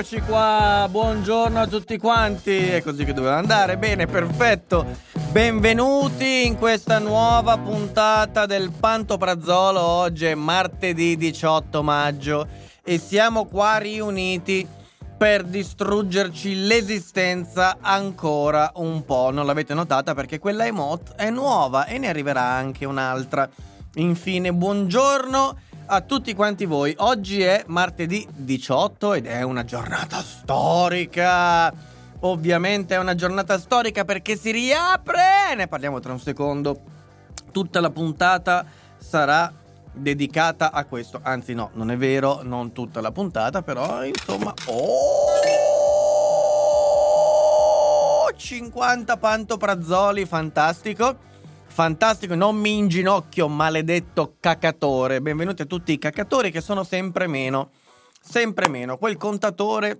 Eccoci qua, buongiorno a tutti quanti, è così che doveva andare, bene, perfetto. Benvenuti in questa nuova puntata del Pantoprazzolo, oggi è martedì 18 maggio e siamo qua riuniti per distruggerci l'esistenza ancora un po'. Non l'avete notata perché quella emote è nuova e ne arriverà anche un'altra. Infine, buongiorno a tutti quanti voi. Oggi è martedì 18 ed è una giornata storica. Ovviamente è una giornata storica perché si riapre. Ne parliamo tra un secondo. Tutta la puntata sarà dedicata a questo. Anzi, no, non è vero, non tutta la puntata, però insomma. Oh! 50 pantoprazzoli, fantastico. Fantastico, non mi inginocchio, maledetto cacatore. Benvenuti a tutti i cacatori che sono sempre meno. Sempre meno. Quel contatore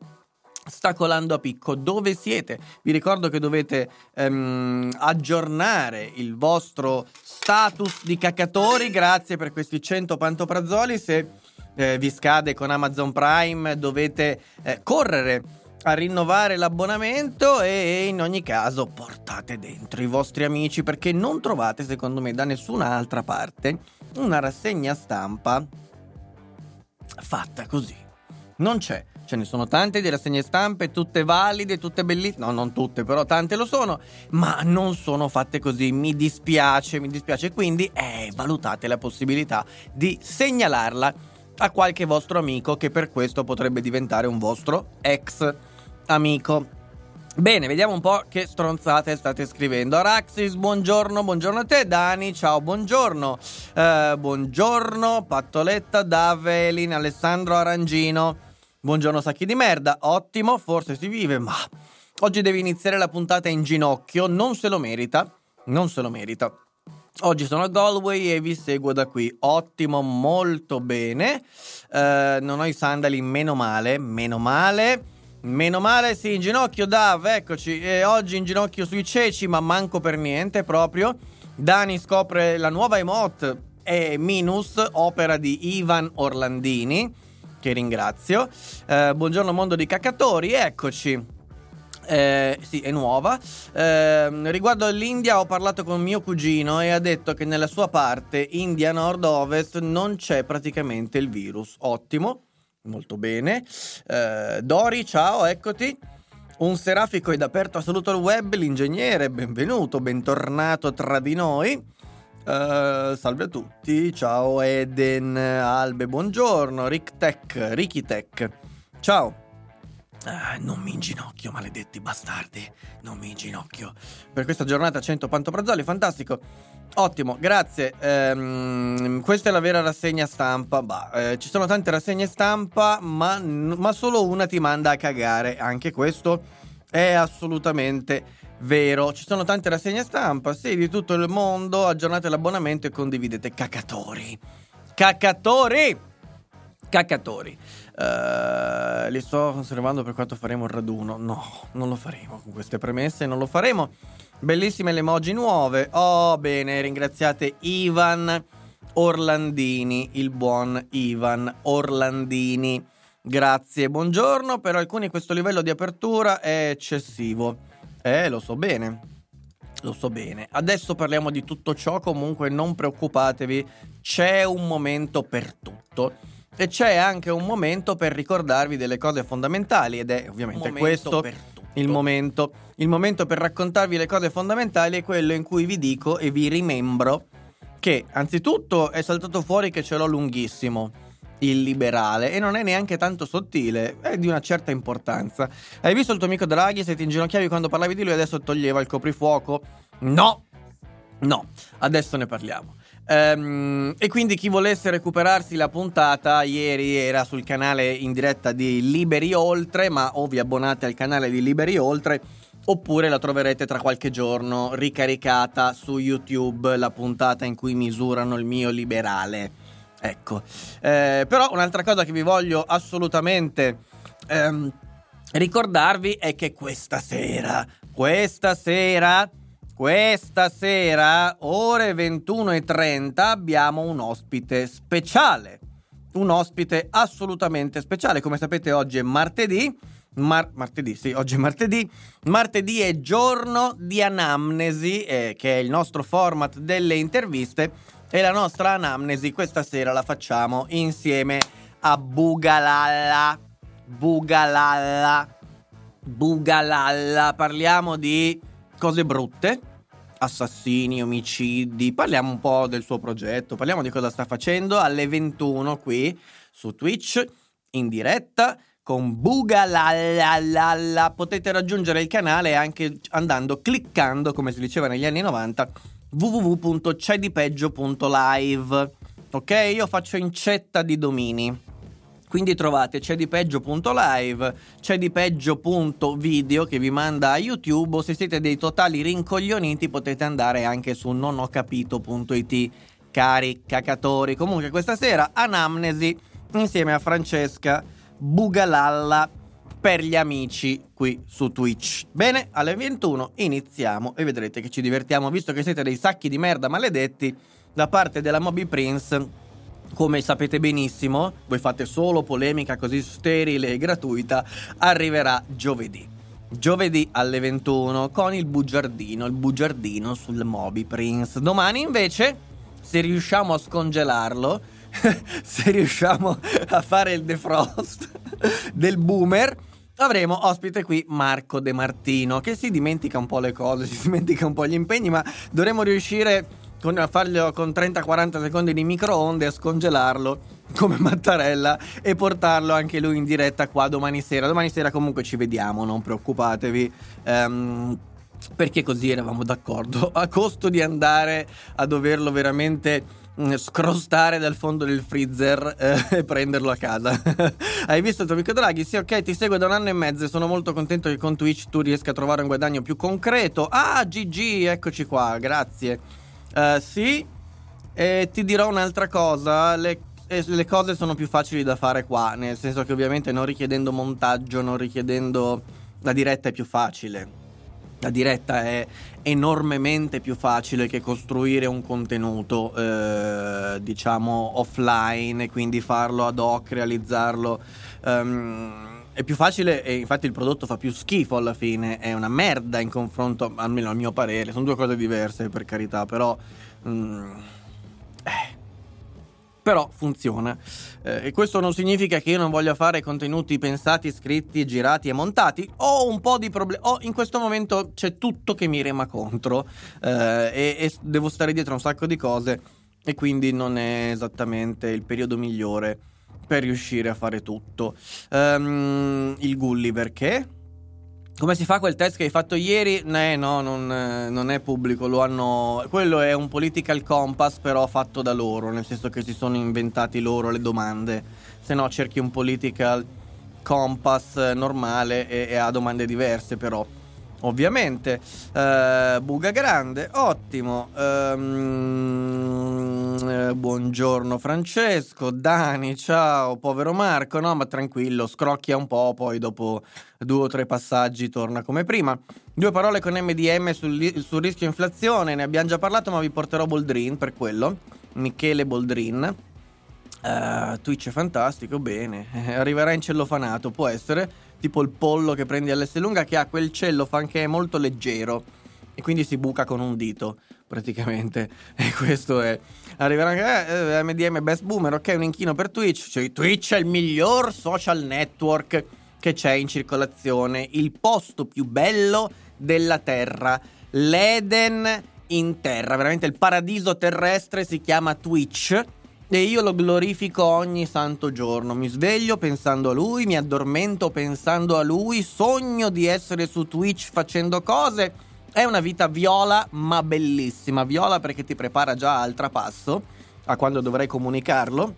sta colando a picco. Dove siete? Vi ricordo che dovete ehm, aggiornare il vostro status di cacatori. Grazie per questi 100 pantoprazzoli. Se eh, vi scade con Amazon Prime dovete eh, correre a rinnovare l'abbonamento e in ogni caso portate dentro i vostri amici perché non trovate secondo me da nessun'altra parte una rassegna stampa fatta così. Non c'è. Ce ne sono tante di rassegne stampe, tutte valide, tutte bellissime. No, non tutte, però tante lo sono. Ma non sono fatte così. Mi dispiace, mi dispiace. Quindi, eh, valutate la possibilità di segnalarla a qualche vostro amico che per questo potrebbe diventare un vostro ex amico. Bene, vediamo un po' che stronzate state scrivendo. Araxis, buongiorno, buongiorno a te. Dani, ciao, buongiorno. Eh, buongiorno, Pattoletta, Davelin, Alessandro Arangino. Buongiorno sacchi di merda, ottimo, forse si vive, ma oggi devi iniziare la puntata in ginocchio, non se lo merita, non se lo merita. Oggi sono a Galway e vi seguo da qui. Ottimo, molto bene. Eh, non ho i sandali, meno male, meno male. Meno male, sì, in ginocchio, Dav, eccoci. E oggi in ginocchio sui ceci, ma manco per niente proprio. Dani scopre la nuova emote, è Minus, opera di Ivan Orlandini che ringrazio. Eh, buongiorno mondo di cacatori, eccoci. Eh, sì, è nuova. Eh, riguardo all'India ho parlato con mio cugino e ha detto che nella sua parte, India nord-ovest, non c'è praticamente il virus. Ottimo, molto bene. Eh, Dori, ciao, eccoti. Un serafico ed aperto a saluto al web, l'ingegnere, benvenuto, bentornato tra di noi. Uh, salve a tutti, ciao Eden, Albe, buongiorno, Rick Tech, Ricky Tech, ciao. Ah, non mi inginocchio, maledetti bastardi, non mi inginocchio. Per questa giornata 100 pantoprazzoli, fantastico. Ottimo, grazie. Ehm, questa è la vera rassegna stampa. Bah, eh, ci sono tante rassegne stampa, ma, ma solo una ti manda a cagare. Anche questo è assolutamente Vero, ci sono tante rassegne stampa, sì, di tutto il mondo, aggiornate l'abbonamento e condividete cacatori. Cacatori! Cacatori. Uh, li sto conservando per quanto faremo il raduno. No, non lo faremo con queste premesse, non lo faremo. Bellissime le emoji nuove. Oh, bene, ringraziate Ivan Orlandini, il buon Ivan Orlandini. Grazie, buongiorno. Per alcuni questo livello di apertura è eccessivo. Eh, lo so bene. Lo so bene. Adesso parliamo di tutto ciò, comunque non preoccupatevi, c'è un momento per tutto. E c'è anche un momento per ricordarvi delle cose fondamentali ed è ovviamente questo il momento. Il momento per raccontarvi le cose fondamentali è quello in cui vi dico e vi rimembro che anzitutto è saltato fuori che ce l'ho lunghissimo il liberale e non è neanche tanto sottile, è di una certa importanza. Hai visto il tuo amico Draghi se ti inginocchiavi quando parlavi di lui adesso toglieva il coprifuoco? No! No, adesso ne parliamo. Ehm, e quindi chi volesse recuperarsi la puntata, ieri era sul canale in diretta di Liberi Oltre, ma o vi abbonate al canale di Liberi Oltre oppure la troverete tra qualche giorno ricaricata su YouTube, la puntata in cui misurano il mio liberale. Ecco, eh, però un'altra cosa che vi voglio assolutamente ehm, ricordarvi è che questa sera, questa sera questa sera, ore 21.30, abbiamo un ospite speciale. Un ospite assolutamente speciale. Come sapete, oggi è martedì. Mar- martedì, sì, oggi è martedì. Martedì è giorno di anamnesi, eh, che è il nostro format delle interviste. E la nostra anamnesi questa sera la facciamo insieme a Bugalalla. Bugalalla. Bugalalla. Parliamo di cose brutte assassini, omicidi, parliamo un po' del suo progetto, parliamo di cosa sta facendo alle 21 qui su Twitch in diretta con Bugalalala. Potete raggiungere il canale anche andando cliccando, come si diceva negli anni 90, www.cedipeggio.live. Ok, io faccio incetta di domini. Quindi trovate c'è di peggio.live, c'è di peggio.video che vi manda a YouTube o se siete dei totali rincoglioniti potete andare anche su nonhocapito.it. Cari cacatori, comunque questa sera anamnesi insieme a Francesca Bugalalla per gli amici qui su Twitch. Bene, alle 21 iniziamo e vedrete che ci divertiamo visto che siete dei sacchi di merda maledetti da parte della Moby Prince come sapete benissimo, voi fate solo polemica così sterile e gratuita, arriverà giovedì. Giovedì alle 21 con il bugiardino, il bugiardino sul Moby Prince. Domani invece, se riusciamo a scongelarlo, se riusciamo a fare il defrost del boomer, avremo ospite qui Marco De Martino, che si dimentica un po' le cose, si dimentica un po' gli impegni, ma dovremo riuscire con, a farglielo con 30-40 secondi di microonde scongelarlo come Mattarella e portarlo anche lui in diretta qua domani sera. Domani sera comunque ci vediamo, non preoccupatevi. Um, perché così eravamo d'accordo, a costo di andare a doverlo veramente mm, scrostare dal fondo del freezer eh, e prenderlo a casa. Hai visto il tuo amico Draghi? Sì, ok, ti seguo da un anno e mezzo e sono molto contento che con Twitch tu riesca a trovare un guadagno più concreto. Ah, GG, eccoci qua, grazie. Uh, sì, e ti dirò un'altra cosa, le, le, cose sono più facili da fare qua, nel senso che ovviamente non richiedendo montaggio, non richiedendo... La diretta è più facile. La diretta è enormemente più facile che costruire un contenuto, eh, diciamo, offline quindi farlo ad hoc, realizzarlo. Um, è più facile e infatti il prodotto fa più schifo alla fine, è una merda in confronto, almeno a mio parere, sono due cose diverse per carità, però... Mm, eh, però funziona. Eh, e questo non significa che io non voglia fare contenuti pensati, scritti, girati e montati. Ho un po' di problemi. Oh, in questo momento c'è tutto che mi rema contro eh, e, e devo stare dietro a un sacco di cose e quindi non è esattamente il periodo migliore per riuscire a fare tutto. Um, il Gulliver che? Come si fa quel test che hai fatto ieri? Eh, no, non, non, è pubblico, lo hanno... Quello è un political compass però fatto da loro, nel senso che si sono inventati loro le domande. Se no cerchi un political compass normale e, e ha domande diverse però ovviamente. Uh, buga grande, ottimo. Um, buongiorno Francesco, Dani, ciao, povero Marco. No, ma tranquillo, scrocchia un po', poi dopo due o tre passaggi torna come prima. Due parole con MDM sul, sul rischio inflazione, ne abbiamo già parlato, ma vi porterò Boldrin per quello. Michele Boldrin. Uh, Twitch è fantastico, bene. arriverà in cellofanato, può essere tipo il pollo che prendi all'S lunga che ha quel cellofan che è molto leggero e quindi si buca con un dito praticamente. E questo è arriverà anche eh, MDM Best Boomer ok un inchino per Twitch. Cioè Twitch è il miglior social network che c'è in circolazione il posto più bello della terra l'Eden in terra veramente il paradiso terrestre si chiama Twitch e io lo glorifico ogni santo giorno. Mi sveglio pensando a lui, mi addormento pensando a lui, sogno di essere su Twitch facendo cose È una vita viola, ma bellissima. Viola perché ti prepara già al trapasso, a quando dovrai comunicarlo.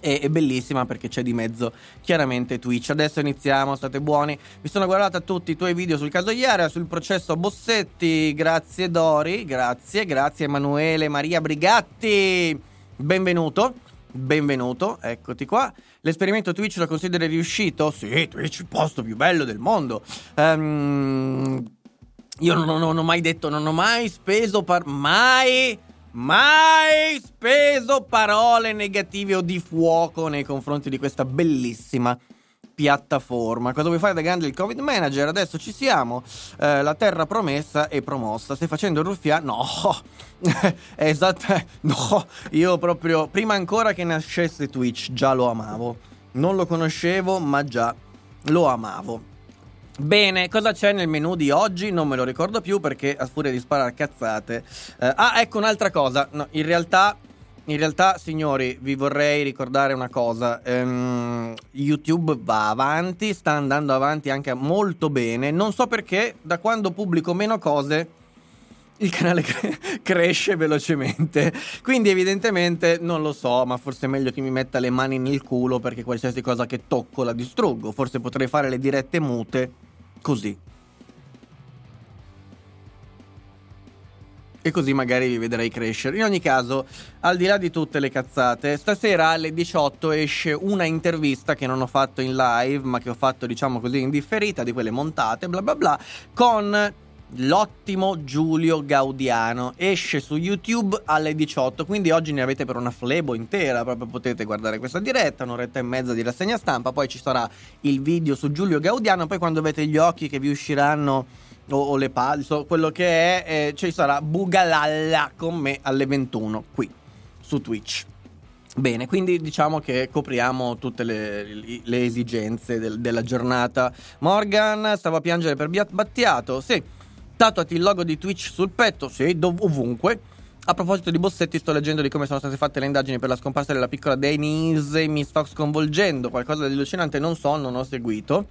E è bellissima perché c'è di mezzo chiaramente Twitch. Adesso iniziamo, state buoni. Mi sono guardata tutti i tuoi video sul caso Iara, sul processo Bossetti. Grazie Dori, grazie, grazie Emanuele Maria Brigatti. Benvenuto, benvenuto, eccoti qua. L'esperimento Twitch lo consideri riuscito? Sì, Twitch è il posto più bello del mondo. Um, io non, non, non, ho mai detto, non ho mai speso par- mai mai speso parole negative o di fuoco nei confronti di questa bellissima piattaforma. Cosa vuoi fare da grande il Covid Manager? Adesso ci siamo. Eh, la terra promessa è promossa. Stai facendo il ruffia? No, esatto. No, io proprio prima ancora che nascesse Twitch già lo amavo. Non lo conoscevo, ma già lo amavo. Bene, cosa c'è nel menu di oggi? Non me lo ricordo più perché a furia di sparare cazzate. Eh, ah, ecco un'altra cosa. No, in realtà, in realtà, signori, vi vorrei ricordare una cosa. Um, YouTube va avanti, sta andando avanti anche molto bene. Non so perché, da quando pubblico meno cose, il canale cre- cresce velocemente. Quindi, evidentemente, non lo so, ma forse è meglio che mi metta le mani nel culo perché qualsiasi cosa che tocco la distruggo. Forse potrei fare le dirette mute così. E così magari vi vedrei crescere. In ogni caso, al di là di tutte le cazzate, stasera alle 18 esce una intervista che non ho fatto in live, ma che ho fatto, diciamo così, in differita, di quelle montate, bla bla bla, con l'ottimo Giulio Gaudiano. Esce su YouTube alle 18, quindi oggi ne avete per una flebo intera, proprio potete guardare questa diretta, un'oretta e mezza di rassegna stampa, poi ci sarà il video su Giulio Gaudiano, poi quando avete gli occhi che vi usciranno o, o le palle, so, quello che è, eh, ci sarà Bugalalla con me alle 21 qui su Twitch. Bene, quindi diciamo che copriamo tutte le, le esigenze del, della giornata. Morgan stava a piangere per Battiato, sì Tatuati il logo di Twitch sul petto, sì, dov- ovunque. A proposito di Bossetti, sto leggendo di come sono state fatte le indagini per la scomparsa della piccola Denise. Mi sta sconvolgendo. Qualcosa di allucinante non so, non ho seguito.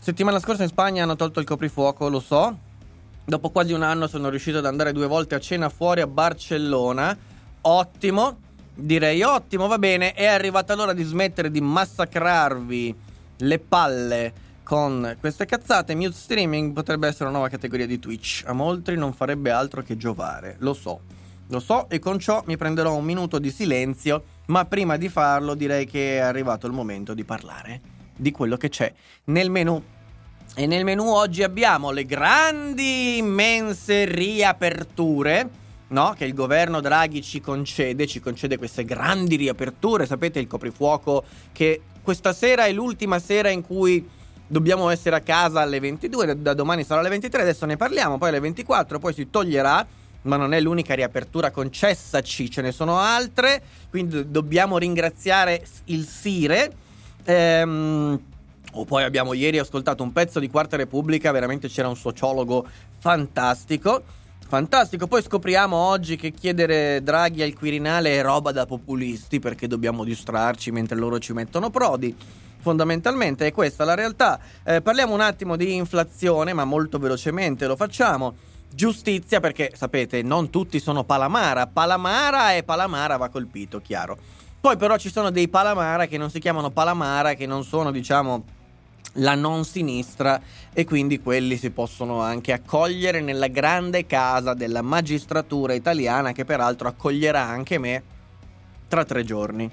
Settimana scorsa in Spagna hanno tolto il coprifuoco, lo so. Dopo quasi un anno sono riuscito ad andare due volte a cena fuori a Barcellona. Ottimo, direi ottimo, va bene. È arrivata l'ora di smettere di massacrarvi le palle con queste cazzate, mute streaming potrebbe essere una nuova categoria di Twitch. A molti non farebbe altro che giovare, lo so. Lo so e con ciò mi prenderò un minuto di silenzio, ma prima di farlo direi che è arrivato il momento di parlare di quello che c'è nel menu. E nel menu oggi abbiamo le grandi, immense riaperture, no? Che il governo Draghi ci concede, ci concede queste grandi riaperture, sapete il coprifuoco che questa sera è l'ultima sera in cui dobbiamo essere a casa alle 22, da domani sarà alle 23, adesso ne parliamo, poi alle 24, poi si toglierà, ma non è l'unica riapertura concessaci, ce ne sono altre, quindi dobbiamo ringraziare il Sire. Ehm, o poi abbiamo ieri ascoltato un pezzo di Quarta Repubblica, veramente c'era un sociologo fantastico. Fantastico, poi scopriamo oggi che chiedere Draghi al Quirinale è roba da populisti perché dobbiamo distrarci mentre loro ci mettono Prodi fondamentalmente è questa la realtà. Eh, parliamo un attimo di inflazione, ma molto velocemente lo facciamo. Giustizia, perché sapete, non tutti sono Palamara. Palamara e Palamara va colpito, chiaro. Poi però ci sono dei Palamara che non si chiamano Palamara, che non sono, diciamo, la non sinistra e quindi quelli si possono anche accogliere nella grande casa della magistratura italiana che peraltro accoglierà anche me tra tre giorni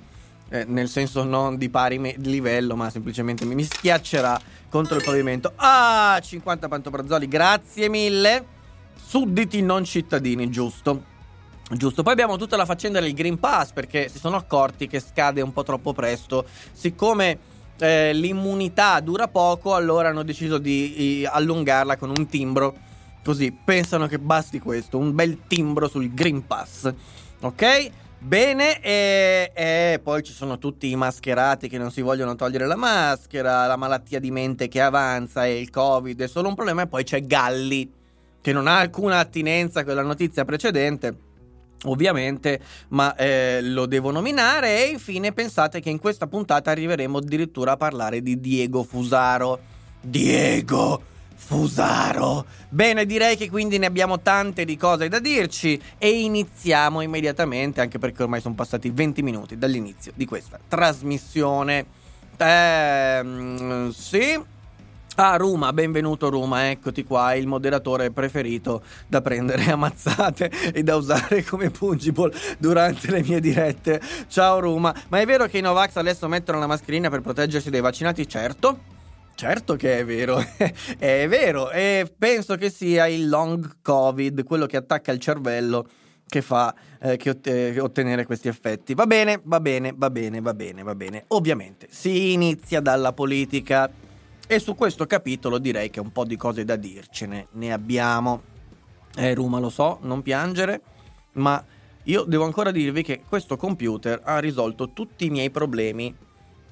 eh, nel senso non di pari me- livello, ma semplicemente mi, schiaccerà contro il pavimento. Ah, 50 pantobrazzoli, grazie mille. Sudditi non cittadini, giusto. Giusto, poi abbiamo tutta la faccenda del Green Pass perché si sono accorti che scade un po' troppo presto. Siccome eh, l'immunità dura poco, allora hanno deciso di, di allungarla con un timbro. Così pensano che basti questo, un bel timbro sul Green Pass. Ok? Bene, e, e, poi ci sono tutti i mascherati che non si vogliono togliere la maschera, la malattia di mente che avanza e il Covid è solo un problema. E poi c'è Galli, che non ha alcuna attinenza con la notizia precedente, ovviamente, ma eh, lo devo nominare. E infine pensate che in questa puntata arriveremo addirittura a parlare di Diego Fusaro. Diego! Fusaro. Bene, direi che quindi ne abbiamo tante di cose da dirci e iniziamo immediatamente, anche perché ormai sono passati 20 minuti dall'inizio di questa trasmissione. Ehm, sì. Ah, Ruma, benvenuto Ruma, eccoti qua, il moderatore preferito da prendere a mazzate e da usare come pungible durante le mie dirette. Ciao Ruma, ma è vero che i Novax adesso mettono la mascherina per proteggersi dai vaccinati? Certo, Certo che è vero, è vero e penso che sia il long covid, quello che attacca il cervello che fa eh, che eh, ottenere questi effetti. Va bene, va bene, va bene, va bene, va bene. Ovviamente si inizia dalla politica e su questo capitolo direi che un po' di cose da dircene ne abbiamo. Eh, Ruma, lo so, non piangere, ma io devo ancora dirvi che questo computer ha risolto tutti i miei problemi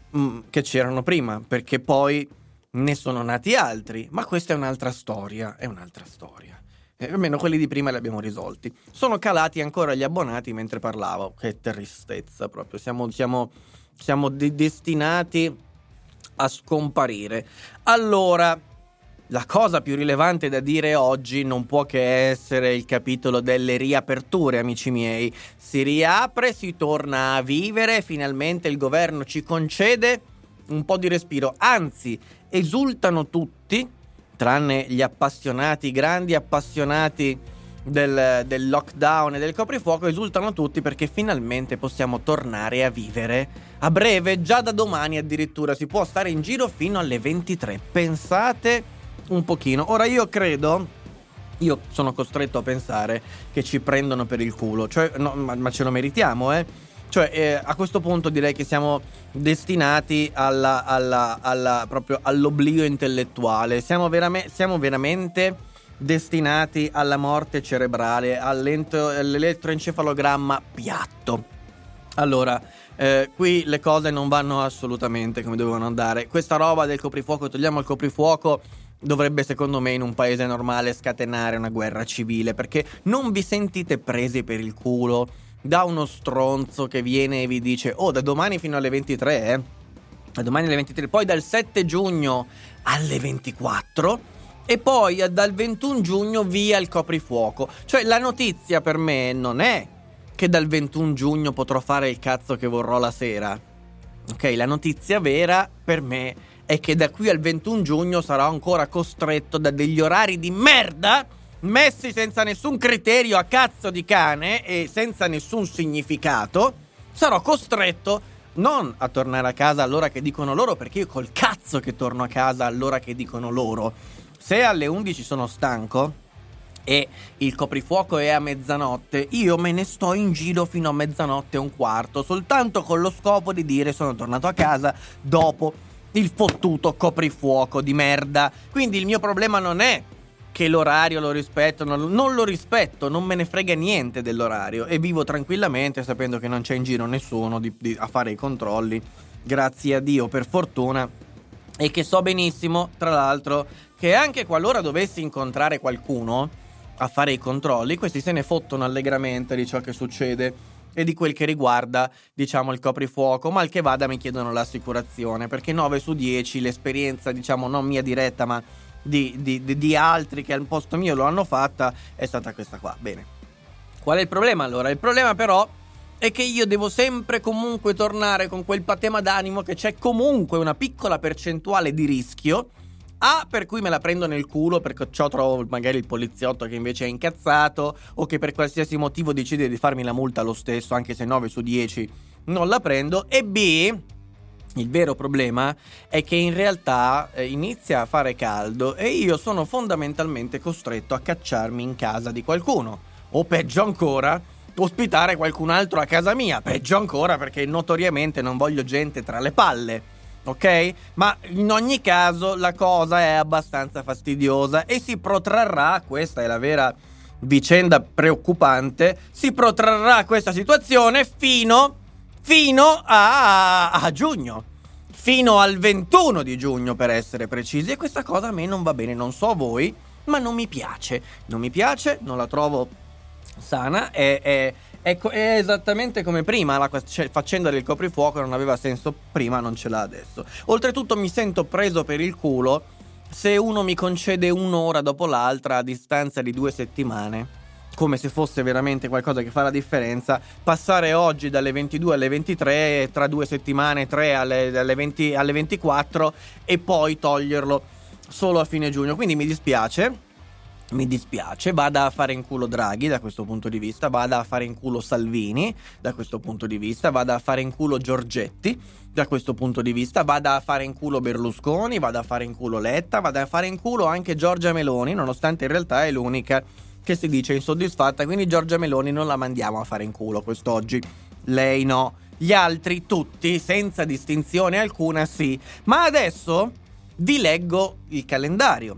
mh, mm, che c'erano prima, perché poi ne sono nati altri, ma questa è un'altra storia, è un'altra storia. E eh, almeno quelli di prima li abbiamo risolti. Sono calati ancora gli abbonati mentre parlavo, che tristezza proprio, siamo, siamo, siamo de- destinati a scomparire. Allora, la cosa più rilevante da dire oggi non può che essere il capitolo delle riaperture, amici miei. Si riapre, si torna a vivere, finalmente il governo ci concede un po' di respiro, anzi esultano tutti, tranne gli appassionati, i grandi appassionati del, del, lockdown e del coprifuoco, esultano tutti perché finalmente possiamo tornare a vivere. A breve, già da domani addirittura, si può stare in giro fino alle 23. Pensate un pochino. Ora io credo... Io sono costretto a pensare che ci prendono per il culo, cioè, no, ma, ma ce lo meritiamo, eh cioè, eh, a questo punto direi che siamo destinati alla, alla, alla, proprio all'oblio intellettuale. Siamo, verame- siamo, veramente destinati alla morte cerebrale, all'elettroencefalogramma piatto. Allora, eh, qui le cose non vanno assolutamente come dovevano andare. Questa roba del coprifuoco, togliamo il coprifuoco dovrebbe secondo me in un paese normale scatenare una guerra civile perché non vi sentite presi per il culo da uno stronzo che viene e vi dice oh da domani fino alle 23 eh da domani alle 23 poi dal 7 giugno alle 24 e poi dal 21 giugno via il coprifuoco cioè la notizia per me non è che dal 21 giugno potrò fare il cazzo che vorrò la sera ok la notizia vera per me è che da qui al 21 giugno sarò ancora costretto da degli orari di merda messi senza nessun criterio a cazzo di cane e senza nessun significato, sarò costretto non a tornare a casa all'ora che dicono loro, perché io col cazzo che torno a casa all'ora che dicono loro. Se alle 11 sono stanco e il coprifuoco è a mezzanotte, io me ne sto in giro fino a mezzanotte e un quarto, soltanto con lo scopo di dire sono tornato a casa dopo il fottuto coprifuoco di merda. Quindi il mio problema non è che l'orario lo rispetto, non, non, lo rispetto, non me ne frega niente dell'orario. E vivo tranquillamente sapendo che non c'è in giro nessuno di, di, a fare i controlli, grazie a Dio per fortuna, e che so benissimo, tra l'altro, che anche qualora dovessi incontrare qualcuno a fare i controlli, questi se ne fottono allegramente di ciò che succede e di quel che riguarda, diciamo, il coprifuoco, mal che vada mi chiedono l'assicurazione, perché 9 su 10 l'esperienza, diciamo, non mia diretta, ma di, di, di, altri che al posto mio lo hanno fatta è stata questa qua. Bene. Qual è il problema allora? Il problema però è che io devo sempre comunque tornare con quel patema d'animo che c'è comunque una piccola percentuale di rischio. A, per cui me la prendo nel culo perché ciò trovo magari il poliziotto che invece è incazzato o che per qualsiasi motivo decide di farmi la multa lo stesso, anche se 9 su 10 non la prendo. E B, il vero problema è che in realtà eh, inizia a fare caldo e io sono fondamentalmente costretto a cacciarmi in casa di qualcuno. O peggio ancora, ospitare qualcun altro a casa mia. Peggio ancora perché notoriamente non voglio gente tra le palle. Ok? Ma in ogni caso la cosa è abbastanza fastidiosa e si protrarrà, questa è la vera vicenda preoccupante, si protrarrà questa situazione fino fino a, a giugno. Fino al 21 di giugno per essere precisi e questa cosa a me non va bene, non so voi, ma non mi piace, non mi piace, non la trovo sana, è, è, è, è esattamente come prima, la cioè, faccenda del coprifuoco non aveva senso prima, non ce l'ha adesso. Oltretutto mi sento preso per il culo se uno mi concede un'ora dopo l'altra a distanza di due settimane, come se fosse veramente qualcosa che fa la differenza, passare oggi dalle 22 alle 23, tra due settimane, tre alle, alle, 20, alle 24 e poi toglierlo solo a fine giugno. Quindi mi dispiace. Mi dispiace, vada a fare in culo Draghi da questo punto di vista, vada a fare in culo Salvini da questo punto di vista, vada a fare in culo Giorgetti da questo punto di vista, vada a fare in culo Berlusconi, vada a fare in culo Letta, vada a fare in culo anche Giorgia Meloni, nonostante in realtà è l'unica che si dice insoddisfatta, quindi Giorgia Meloni non la mandiamo a fare in culo quest'oggi. Lei no. Gli altri, tutti, senza distinzione alcuna, sì. Ma adesso vi leggo il calendario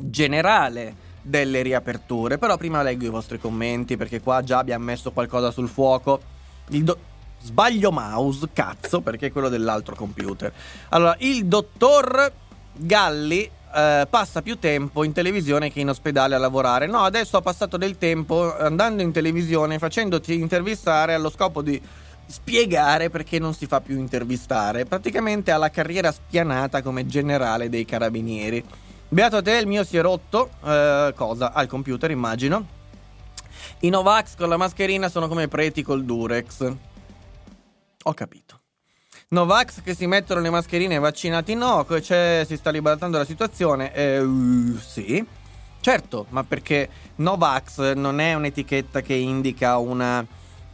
generale delle riaperture. Però prima leggo i vostri commenti perché qua già abbiamo messo qualcosa sul fuoco. Do- sbaglio mouse, cazzo, perché è quello dell'altro computer. Allora, il dottor Galli eh, passa più tempo in televisione che in ospedale a lavorare. No, adesso ha passato del tempo andando in televisione, facendoti intervistare allo scopo di spiegare perché non si fa più intervistare. Praticamente ha la carriera spianata come generale dei carabinieri. Beato te, il mio si è rotto. Eh, cosa? Al computer, immagino. I Novax con la mascherina sono come preti col Durex. Ho capito. Novax che si mettono le mascherine vaccinati no, cioè si sta ribaltando la situazione. Eh, uh, sì, certo, ma perché Novax non è un'etichetta che indica una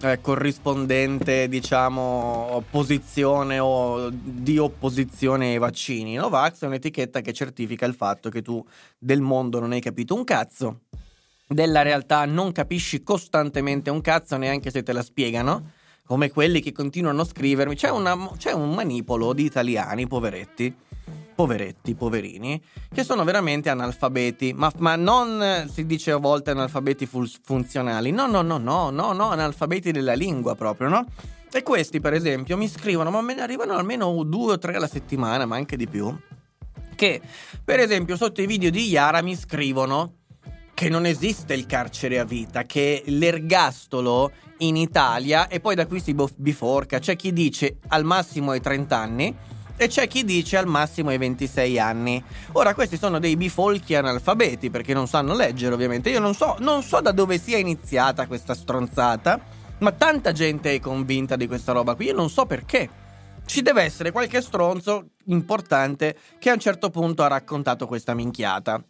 eh, corrispondente, diciamo, posizione o di opposizione ai vaccini. Novax è un'etichetta che certifica il fatto che tu del mondo non hai capito un cazzo, della realtà non capisci costantemente un cazzo neanche se te la spiegano come quelli che continuano a scrivermi. C'è, una, c'è un manipolo di italiani, poveretti, poveretti, poverini, che sono veramente analfabeti, ma, ma, non si dice a volte analfabeti fun- funzionali, no, no, no, no, no, no, analfabeti della lingua proprio, no? E questi, per esempio, mi scrivono, ma me ne arrivano almeno due o tre alla settimana, ma anche di più, che, per esempio, sotto i video di Yara mi scrivono che non esiste il carcere a vita, che l'ergastolo in Italia e poi da qui si biforca. C'è chi dice al massimo ai 30 anni e c'è chi dice al massimo ai 26 anni. Ora, questi sono dei bifolchi analfabeti perché non sanno leggere, ovviamente. Io non so, non so da dove sia iniziata questa stronzata, ma tanta gente è convinta di questa roba qui. Io non so perché. Ci deve essere qualche stronzo importante che a un certo punto ha raccontato questa minchiata.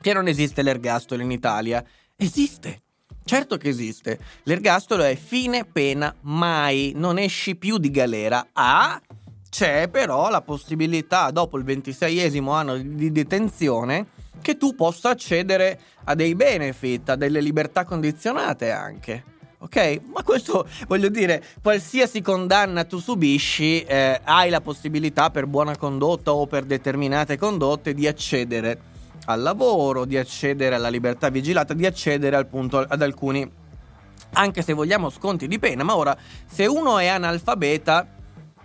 Che non esiste l'ergastolo in Italia. Esiste. Certo che esiste. L'ergastolo è fine pena mai, non esci più di galera. Ah, c'è però la possibilità dopo il ventiseiesimo anno di detenzione che tu possa accedere a dei benefit, a delle libertà condizionate anche. Ok? Ma questo voglio dire, qualsiasi condanna tu subisci, eh, hai la possibilità per buona condotta o per determinate condotte di accedere al lavoro, di accedere alla libertà vigilata, di accedere appunto ad alcuni, anche se vogliamo, sconti di pena. Ma ora, se uno è analfabeta,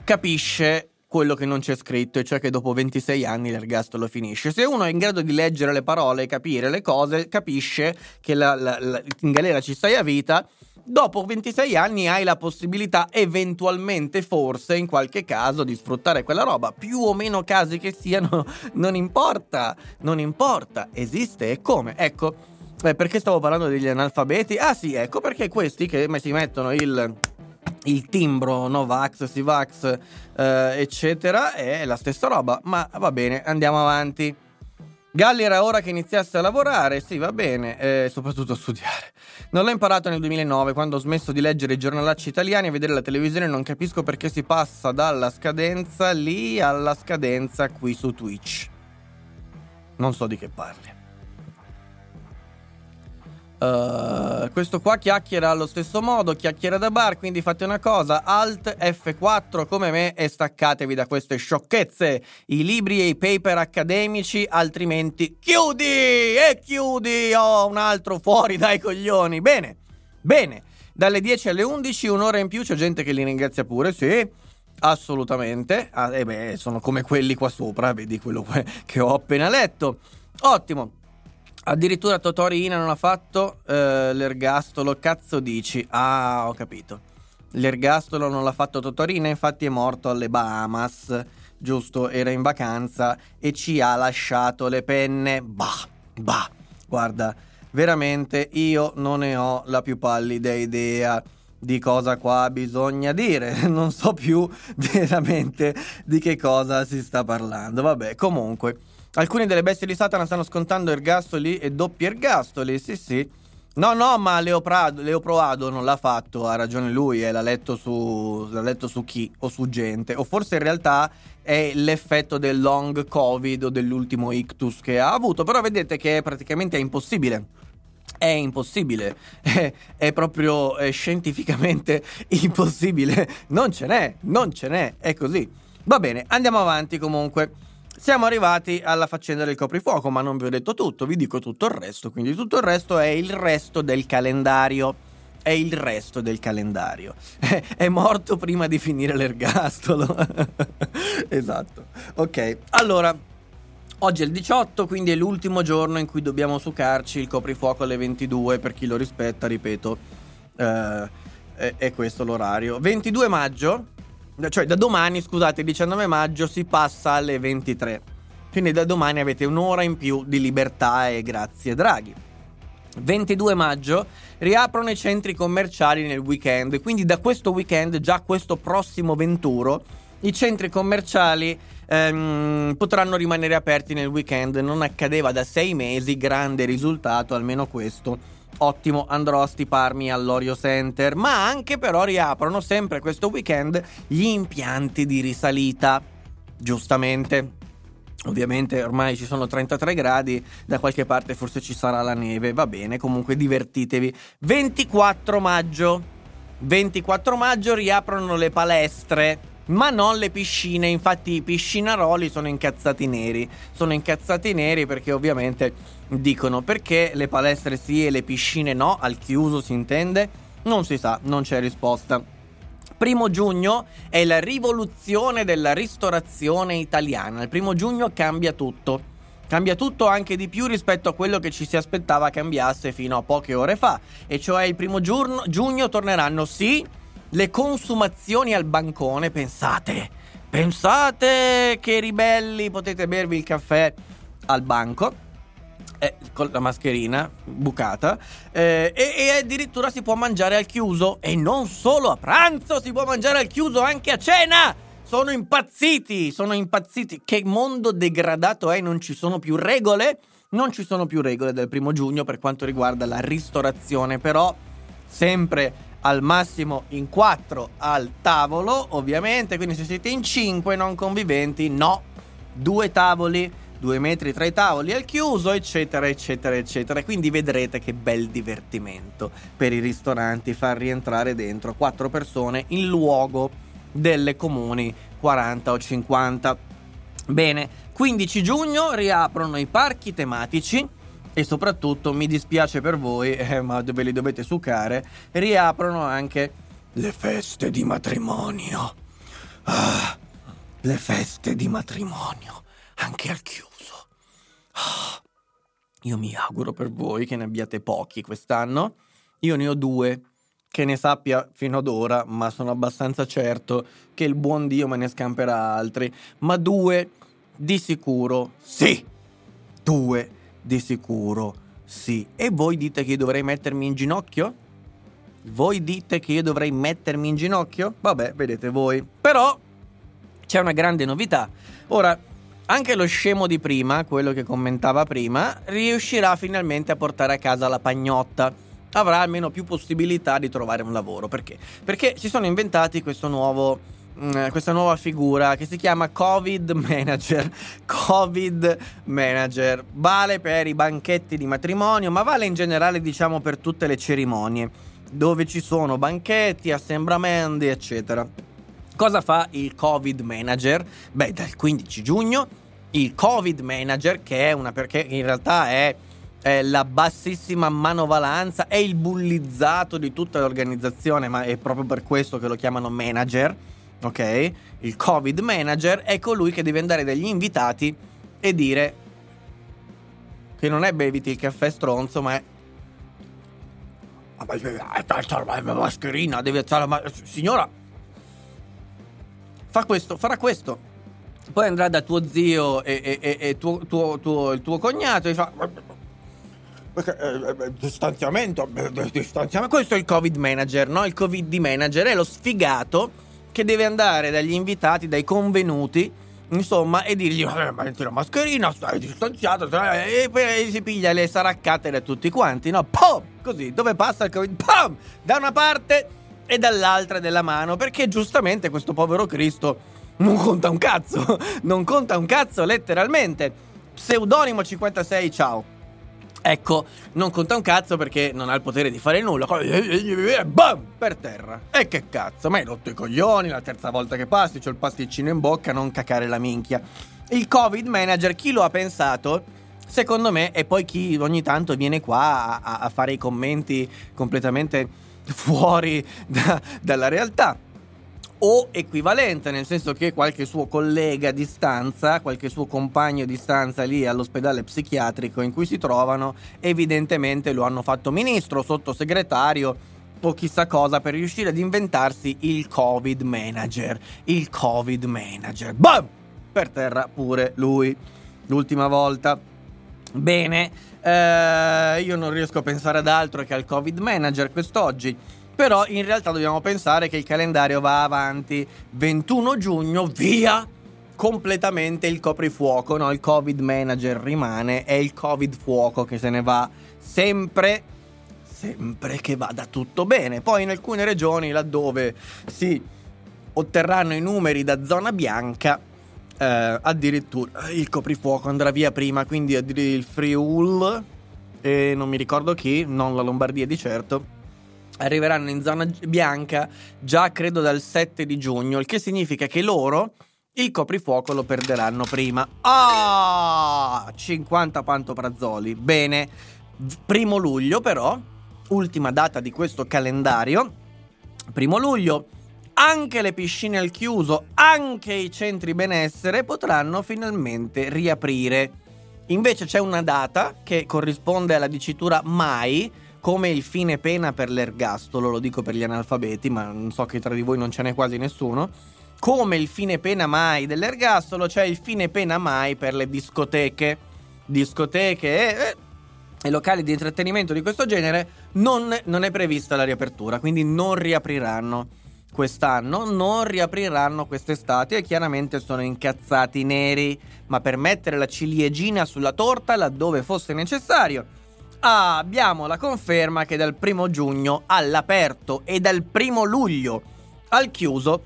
capisce quello che non c'è scritto, e cioè che dopo 26 anni l'ergastolo finisce. Se uno è in grado di leggere le parole e capire le cose, capisce che la, la, la, in galera ci stai a vita dopo 26 anni hai la possibilità eventualmente, forse, in qualche caso, di sfruttare quella roba. Più o meno casi che siano, non importa, non importa, esiste e come. Ecco, eh, perché stavo parlando degli analfabeti? Ah sì, ecco perché questi che si mettono il il timbro Novax, Sivax, eh, eccetera, è la stessa roba. Ma va bene, andiamo avanti. Galli era ora che iniziasse a lavorare, sì, va bene, eh, soprattutto a studiare. Non l'ho imparato nel 2009, quando ho smesso di leggere i giornalacci italiani e vedere la televisione. Non capisco perché si passa dalla scadenza lì alla scadenza qui su Twitch. Non so di che parli. Uh, questo qua chiacchiera allo stesso modo, chiacchiera da bar, quindi fate una cosa, Alt F4 come me e staccatevi da queste sciocchezze, i libri e i paper accademici, altrimenti chiudi e chiudi, ho oh, un altro fuori dai coglioni. Bene, bene, dalle 10 alle 11, un'ora in più, c'è gente che li ringrazia pure, sì. Assolutamente, ah, e beh, sono come quelli qua sopra, vedi quello che ho appena letto. Ottimo, Addirittura Totorina non ha fatto eh, l'ergastolo, cazzo dici? Ah, ho capito. L'ergastolo non l'ha fatto Totorina, infatti è morto alle Bahamas. giusto, era in vacanza e ci ha lasciato le penne. Bah, bah, guarda, veramente io non ne ho la più pallida idea di cosa qua bisogna dire, non so più veramente di che cosa si sta parlando. Vabbè, comunque, alcuni delle bestie di Satana stanno scontando ergastoli e doppi ergastoli, sì sì. No, no, ma Leo, Prado, Leo Proado non l'ha fatto, ha ragione lui, eh, l'ha, letto su, l'ha letto su chi? O su gente, o forse in realtà è l'effetto del long covid o dell'ultimo ictus che ha avuto, però vedete che è praticamente impossibile. È impossibile, è, è proprio è scientificamente impossibile, non ce n'è, non ce n'è, è così. Va bene, andiamo avanti comunque. Siamo arrivati alla faccenda del coprifuoco, ma non vi ho detto tutto, vi dico tutto il resto, quindi tutto il resto è il resto del calendario. È il resto del calendario. È morto prima di finire l'ergastolo. esatto. Ok, allora, Oggi è il 18, quindi è l'ultimo giorno in cui dobbiamo succarci il coprifuoco alle 22 per chi lo rispetta, ripeto, eh, è, è, questo l'orario. 22 maggio, cioè da domani, scusate, il 19 maggio si passa alle 23. Quindi da domani avete un'ora in più di libertà e grazie Draghi. 22 maggio riaprono i centri commerciali nel weekend, quindi da questo weekend, già questo prossimo 21, i centri commerciali ehm, potranno rimanere aperti nel weekend. Non accadeva da sei mesi, grande risultato, almeno questo. Ottimo, andrò a stiparmi all'Orio Center, ma anche però riaprono sempre questo weekend gli impianti di risalita. Giustamente, Ovviamente ormai ci sono 33 gradi, da qualche parte forse ci sarà la neve, va bene, comunque divertitevi. 24 maggio. 24 maggio riaprono le palestre ma non le piscine. Infatti, i piscinaroli sono incazzati neri. Sono incazzati neri perché ovviamente dicono perché le palestre sì e le piscine no, al chiuso si intende. Non si sa, non c'è risposta. Primo giugno è la rivoluzione della ristorazione italiana. Il primo giugno cambia tutto. Cambia tutto anche di più rispetto a quello che ci si aspettava cambiasse fino a poche ore fa. E cioè il primo giugno, giugno torneranno sì le consumazioni al bancone, pensate, pensate che ribelli potete bervi il caffè al banco. Eh, con la mascherina bucata eh, e, e, addirittura si può mangiare al chiuso. E non solo a pranzo si può mangiare al chiuso anche a cena. Sono impazziti sono impazziti. Che mondo degradato è non ci sono più regole? Non ci sono più regole del primo giugno per quanto riguarda la ristorazione però sempre al massimo in 4 al tavolo, ovviamente, quindi se siete in 5 non conviventi, no, due tavoli, due metri tra i tavoli al chiuso, eccetera, eccetera, eccetera. Quindi vedrete che bel divertimento per i ristoranti far rientrare dentro 4 persone in luogo delle comuni 40 o 50. Bene, 15 giugno riaprono i parchi tematici e soprattutto mi dispiace per voi, eh, ma ve li dovete succare, riaprono anche le feste di matrimonio. Ah, le feste di matrimonio, anche al chiuso. Ah, io mi auguro per voi che ne abbiate pochi quest'anno. Io ne ho due, che ne sappia fino ad ora, ma sono abbastanza certo che il buon Dio me ne scamperà altri. Ma due di sicuro sì. Due di sicuro sì. E voi dite che io dovrei mettermi in ginocchio? Voi dite che io dovrei mettermi in ginocchio? Vabbè, vedete voi. Però c'è una grande novità. Ora, anche lo scemo di prima, quello che commentava prima, riuscirà finalmente a portare a casa la pagnotta. Avrà almeno più possibilità di trovare un lavoro. Perché? Perché si sono inventati questo nuovo Mm, questa nuova figura che si chiama Covid Manager. Covid Manager vale per i banchetti di matrimonio, ma vale in generale, diciamo, per tutte le cerimonie dove ci sono banchetti, assembramenti, eccetera. Cosa fa il Covid Manager? Beh, dal 15 giugno il Covid Manager, che è una perché in realtà è è la bassissima manovalanza, è il bullizzato di tutta l'organizzazione, ma è proprio per questo che lo chiamano manager ok? Il Covid manager è colui che deve andare dagli invitati e dire che non è beviti il caffè stronzo, ma è la mascherina, devi alzare la mascherina. Signora, fa questo, farà questo. Poi andrà da tuo zio e, e- e- e tuo- tuo- tuo- il tuo cognato e fa... Perché, eh, eh, distanziamento, eh, distanziamento. Questo è il Covid manager, no? Il Covid manager è lo sfigato che deve andare dagli invitati, dai convenuti, insomma, e dirgli: eh, metti la mascherina, stai distanziato, stai-" e poi si piglia le saraccate da tutti quanti, no? Pum! Così, dove passa il Covid? Pum! Da una parte e dall'altra della mano, perché giustamente questo povero Cristo non conta un cazzo, non conta un cazzo letteralmente. Pseudonimo 56, ciao. Ecco, non conta un cazzo perché non ha il potere di fare nulla. Bam! Per terra. E che cazzo? Ma hai rotto i coglioni la terza volta che passi, c'ho il pasticcino in bocca, non cacare la minchia. Il Covid manager, chi lo ha pensato? Secondo me, e poi chi ogni tanto viene qua a, a fare i commenti completamente fuori da- dalla realtà o equivalente, nel senso che qualche suo collega a distanza, qualche suo compagno a distanza lì all'ospedale psichiatrico in cui si trovano, evidentemente lo hanno fatto ministro, sottosegretario o chissà cosa per riuscire ad inventarsi il Covid manager. Il Covid manager. Bam! Per terra pure lui. L'ultima volta. Bene, eh, io non riesco a pensare ad altro che al Covid manager quest'oggi. Però in realtà dobbiamo pensare che il calendario va avanti. 21 giugno, via! Completamente il coprifuoco, no? Il Covid manager rimane, è il Covid fuoco che se ne va sempre, sempre che vada tutto bene. Poi in alcune regioni, laddove si otterranno i numeri da zona bianca, eh, addirittura il coprifuoco andrà via prima, quindi il Friul e non mi ricordo chi, non la Lombardia di certo arriveranno in zona bianca già credo dal 7 di giugno, il che significa che loro il coprifuoco lo perderanno prima. Ah! 50 pantoprazzoli. Bene. Primo luglio però, ultima data di questo calendario. Primo luglio, anche le piscine al chiuso, anche i centri benessere potranno finalmente riaprire. Invece c'è una data che corrisponde alla dicitura mai, come il fine pena per l'ergastolo, lo dico per gli analfabeti, ma non so che tra di voi non ce n'è quasi nessuno. Come il fine pena mai dell'ergastolo, c'è il fine pena mai per le discoteche. Discoteche e, e- e locali di intrattenimento di questo genere non, non è prevista la riapertura, quindi non riapriranno quest'anno, non riapriranno quest'estate e chiaramente sono incazzati neri, ma per mettere la ciliegina sulla torta laddove fosse necessario. Ah, abbiamo la conferma che dal primo giugno all'aperto e dal primo luglio al chiuso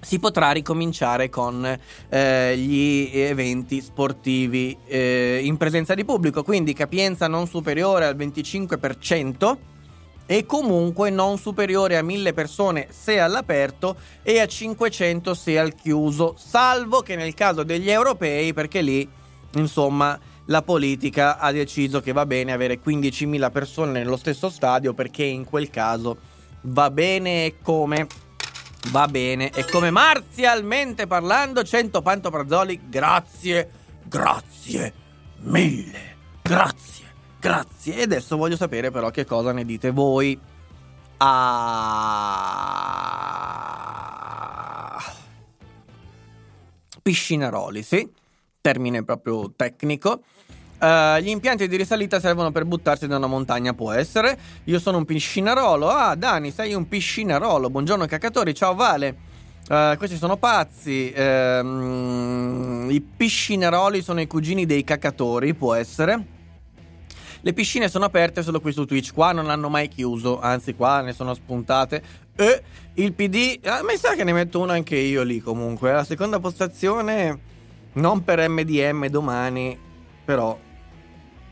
si potrà ricominciare con eh, gli eventi sportivi eh, in presenza di pubblico, quindi capienza non superiore al 25% e comunque non superiore a 1000 persone se all'aperto e a 500 se al chiuso, salvo che nel caso degli europei, perché lì, insomma, la politica ha deciso che va bene avere 15.000 persone nello stesso stadio perché in quel caso va bene e come? Va bene e come marzialmente parlando 100 pantoprazzoli grazie grazie mille grazie grazie. E adesso voglio sapere però che cosa ne dite voi. Ah. Piscinaroli sì termine proprio tecnico Uh, gli impianti di risalita servono per buttarsi da una montagna, può essere. Io sono un piscinarolo. Ah, Dani, sei un piscinarolo. Buongiorno, cacatori. Ciao, Vale. Uh, questi sono pazzi. Ehm, I piscinaroli sono i cugini dei cacatori, può essere. Le piscine sono aperte solo qui su Twitch. Qua non hanno mai chiuso, anzi, qua ne sono spuntate. E il PD. Ah, mi sa che ne metto uno anche io lì comunque. La seconda postazione. Non per MDM domani, però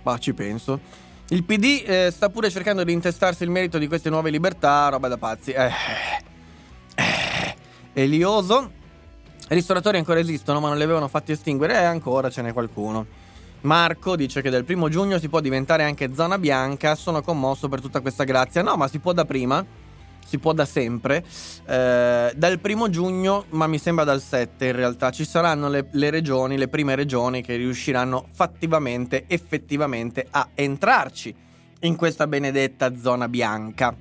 ma ci penso. Il PD eh, sta pure cercando di intestarsi il merito di queste nuove libertà, roba da pazzi. Eh, eh, Elioso. I ristoratori ancora esistono, ma non li avevano fatti estinguere e ancora ce n'è qualcuno. Marco dice che dal primo giugno si può diventare anche zona bianca. Sono commosso per tutta questa grazia. No, ma si può da prima. Si può da sempre. Eh, dal primo giugno, ma mi sembra dal 7 in realtà, ci saranno le, le regioni, le prime regioni che riusciranno fattivamente, effettivamente a entrarci in questa benedetta zona bianca.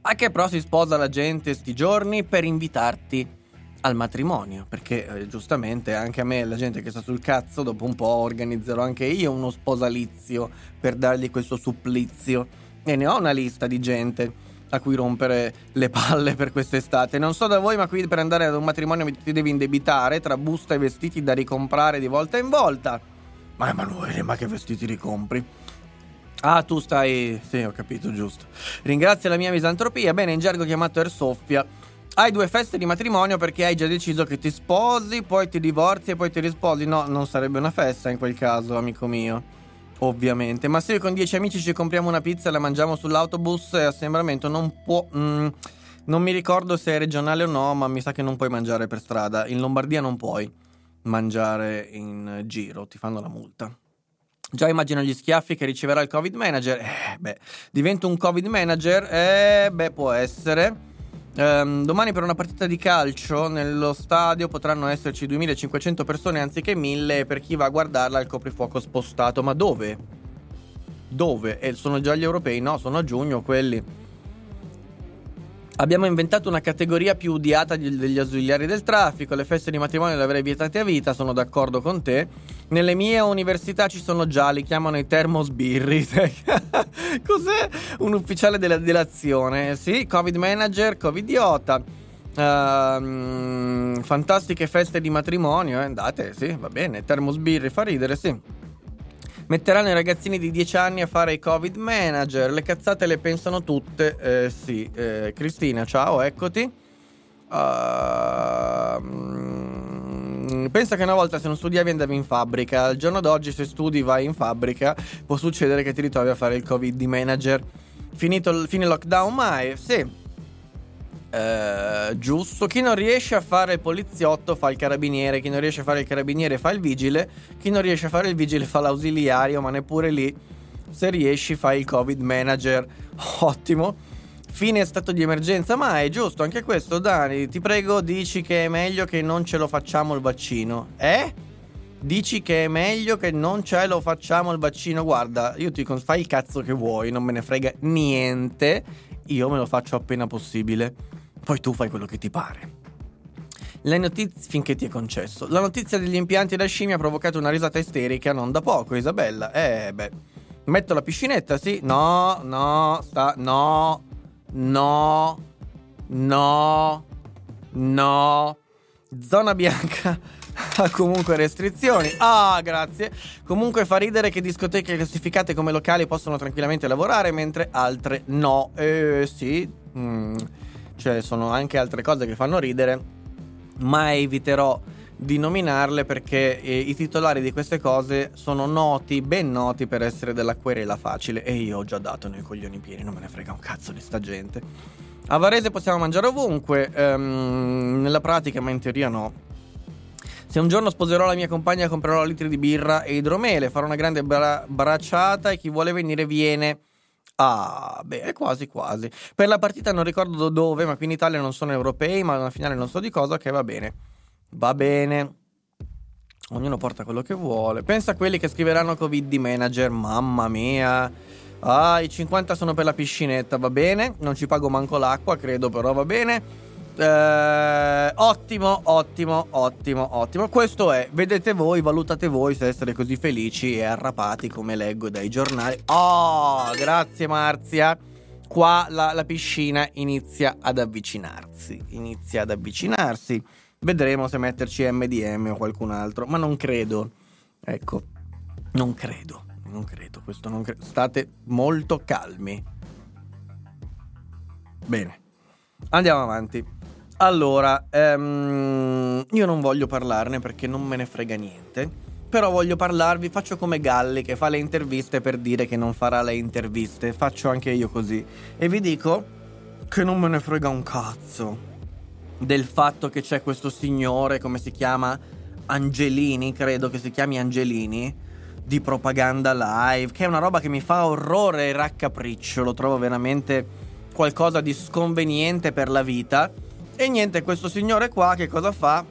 A che però si sposa la gente sti giorni per invitarti al matrimonio, perché eh, giustamente anche a me, la gente che sta sul cazzo, dopo un po' organizzerò anche io uno sposalizio per dargli questo supplizio e ne ho una lista di gente a cui rompere le palle per quest'estate. Non so da voi, ma qui per andare ad un matrimonio ti devi indebitare tra busta e vestiti da ricomprare di volta in volta. Ma Emanuele, ma che vestiti ricompri? Ah, tu stai. Sì, ho capito, giusto. Ringrazio la mia misantropia. Bene, in gergo chiamato Ersoffia. Hai due feste di matrimonio perché hai già deciso che ti sposi, poi ti divorzi e poi ti risposi. No, non sarebbe una festa in quel caso, amico mio. Ovviamente. Ma se con dieci amici ci compriamo una pizza e la mangiamo sull'autobus, e assembramento non può. Mm, non mi ricordo se è regionale o no, ma mi sa che non puoi mangiare per strada. In Lombardia non puoi mangiare in giro, ti fanno la multa. Già immagino gli schiaffi che riceverà il Covid manager. Eh, beh, divento un Covid manager? Eh, beh, può essere. Um, domani per una partita di calcio nello stadio potranno esserci 2500 persone anziché 1000 e per chi va a guardarla il coprifuoco spostato. Ma dove? Dove? E sono già gli europei? No, sono a giugno quelli. Abbiamo inventato una categoria più odiata degli ausiliari del traffico. Le feste di matrimonio le avrei vietate a vita, sono d'accordo con te. Nelle mie università ci sono già, li chiamano i termosbirri. Cos'è? Un ufficiale della delazione. Sì, Covid manager, Covidiota. Uh, fantastiche feste di matrimonio, eh? andate, sì, va bene. Termosbirri fa ridere, sì. Metteranno i ragazzini di 10 anni a fare i Covid manager. Le cazzate le pensano tutte. Eh, sì, eh, Cristina, ciao, eccoti. Uh, pensa che una volta se non studiavi andavi in fabbrica. Al giorno d'oggi, se studi, vai in fabbrica. Può succedere che ti ritrovi a fare il Covid manager. Finito il fine lockdown, mai? Sì. Eh, giusto. Chi non riesce a fare il poliziotto fa il carabiniere, chi non riesce a fare il carabiniere fa il vigile, chi non riesce a fare il vigile fa l'ausiliario, ma neppure lì se riesci fai il covid manager. Ottimo. Fine stato di emergenza, ma è giusto anche questo, Dani. Ti prego, dici che è meglio che non ce lo facciamo il vaccino. Eh? Dici che è meglio che non ce lo facciamo il vaccino. Guarda, io ti dico, fai il cazzo che vuoi, non me ne frega niente. Io me lo faccio appena possibile poi tu fai quello che ti pare. Le notizie finché ti è concesso. La notizia degli impianti da scimmia ha provocato una risata isterica non da poco, Isabella. Eh beh. Metto la piscinetta, sì? No, no, sta no. No. No. No. Zona bianca ha comunque restrizioni. Ah, grazie. Comunque fa ridere che discoteche classificate come locali possono tranquillamente lavorare, mentre altre no. Eh sì. Mm cioè sono anche altre cose che fanno ridere, ma eviterò di nominarle perché eh, i titolari di queste cose sono noti, ben noti per essere della querela facile e io ho già dato nei coglioni pieni, non me ne frega un cazzo di sta gente. A Varese possiamo mangiare ovunque, ehm, nella pratica, ma in teoria no. Se un giorno sposerò la mia compagna comprerò litri di birra e idromele, farò una grande bra- bracciata e chi vuole venire viene. Ah, beh, quasi quasi. Per la partita non ricordo dove, ma qui in Italia non sono europei, ma alla finale non so di cosa, che va bene. Va bene. Ognuno porta quello che vuole. Pensa a quelli che scriveranno Covid di manager, mamma mia. Ah, i 50 sono per la piscinetta, va bene. Non ci pago manco l'acqua, credo, però va bene. Eh, ottimo, ottimo, ottimo, ottimo. Questo è, vedete voi, valutate voi se essere così felici e arrapati come leggo dai giornali. Oh, grazie Marzia. Qua la, la piscina inizia ad avvicinarsi. Inizia ad avvicinarsi. Vedremo se metterci MDM o qualcun altro, ma non credo. Ecco, non credo, non credo, questo non credo. State molto calmi. Bene, andiamo avanti. Allora, um, io non voglio parlarne perché non me ne frega niente. Però voglio parlarvi, faccio come Galli che fa le interviste per dire che non farà le interviste. Faccio anche io così. E vi dico che non me ne frega un cazzo del fatto che c'è questo signore, come si chiama? Angelini, credo che si chiami Angelini, di propaganda live, che è una roba che mi fa orrore e raccapriccio. Lo trovo veramente qualcosa di sconveniente per la vita e niente, questo signore qua che cosa fa?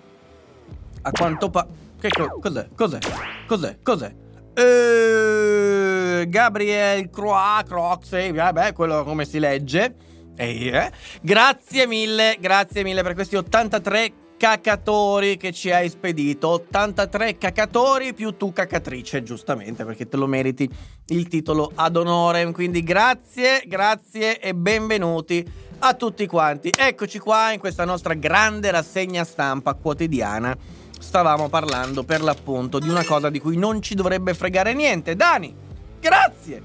A quanto pa... Che co- cos'è? Cos'è? Cos'è? Cos'è? Eh, Gabriel Croix, Croix, vabbè, quello come si legge. Eh, grazie mille, grazie mille per questi 83 cacatori che ci hai spedito. 83 cacatori più tu cacatrice, giustamente, perché te lo meriti il titolo ad onore. Quindi grazie, grazie e benvenuti a tutti quanti. Eccoci qua in questa nostra grande rassegna stampa quotidiana. Stavamo parlando per l'appunto di una cosa di cui non ci dovrebbe fregare niente. Dani, grazie,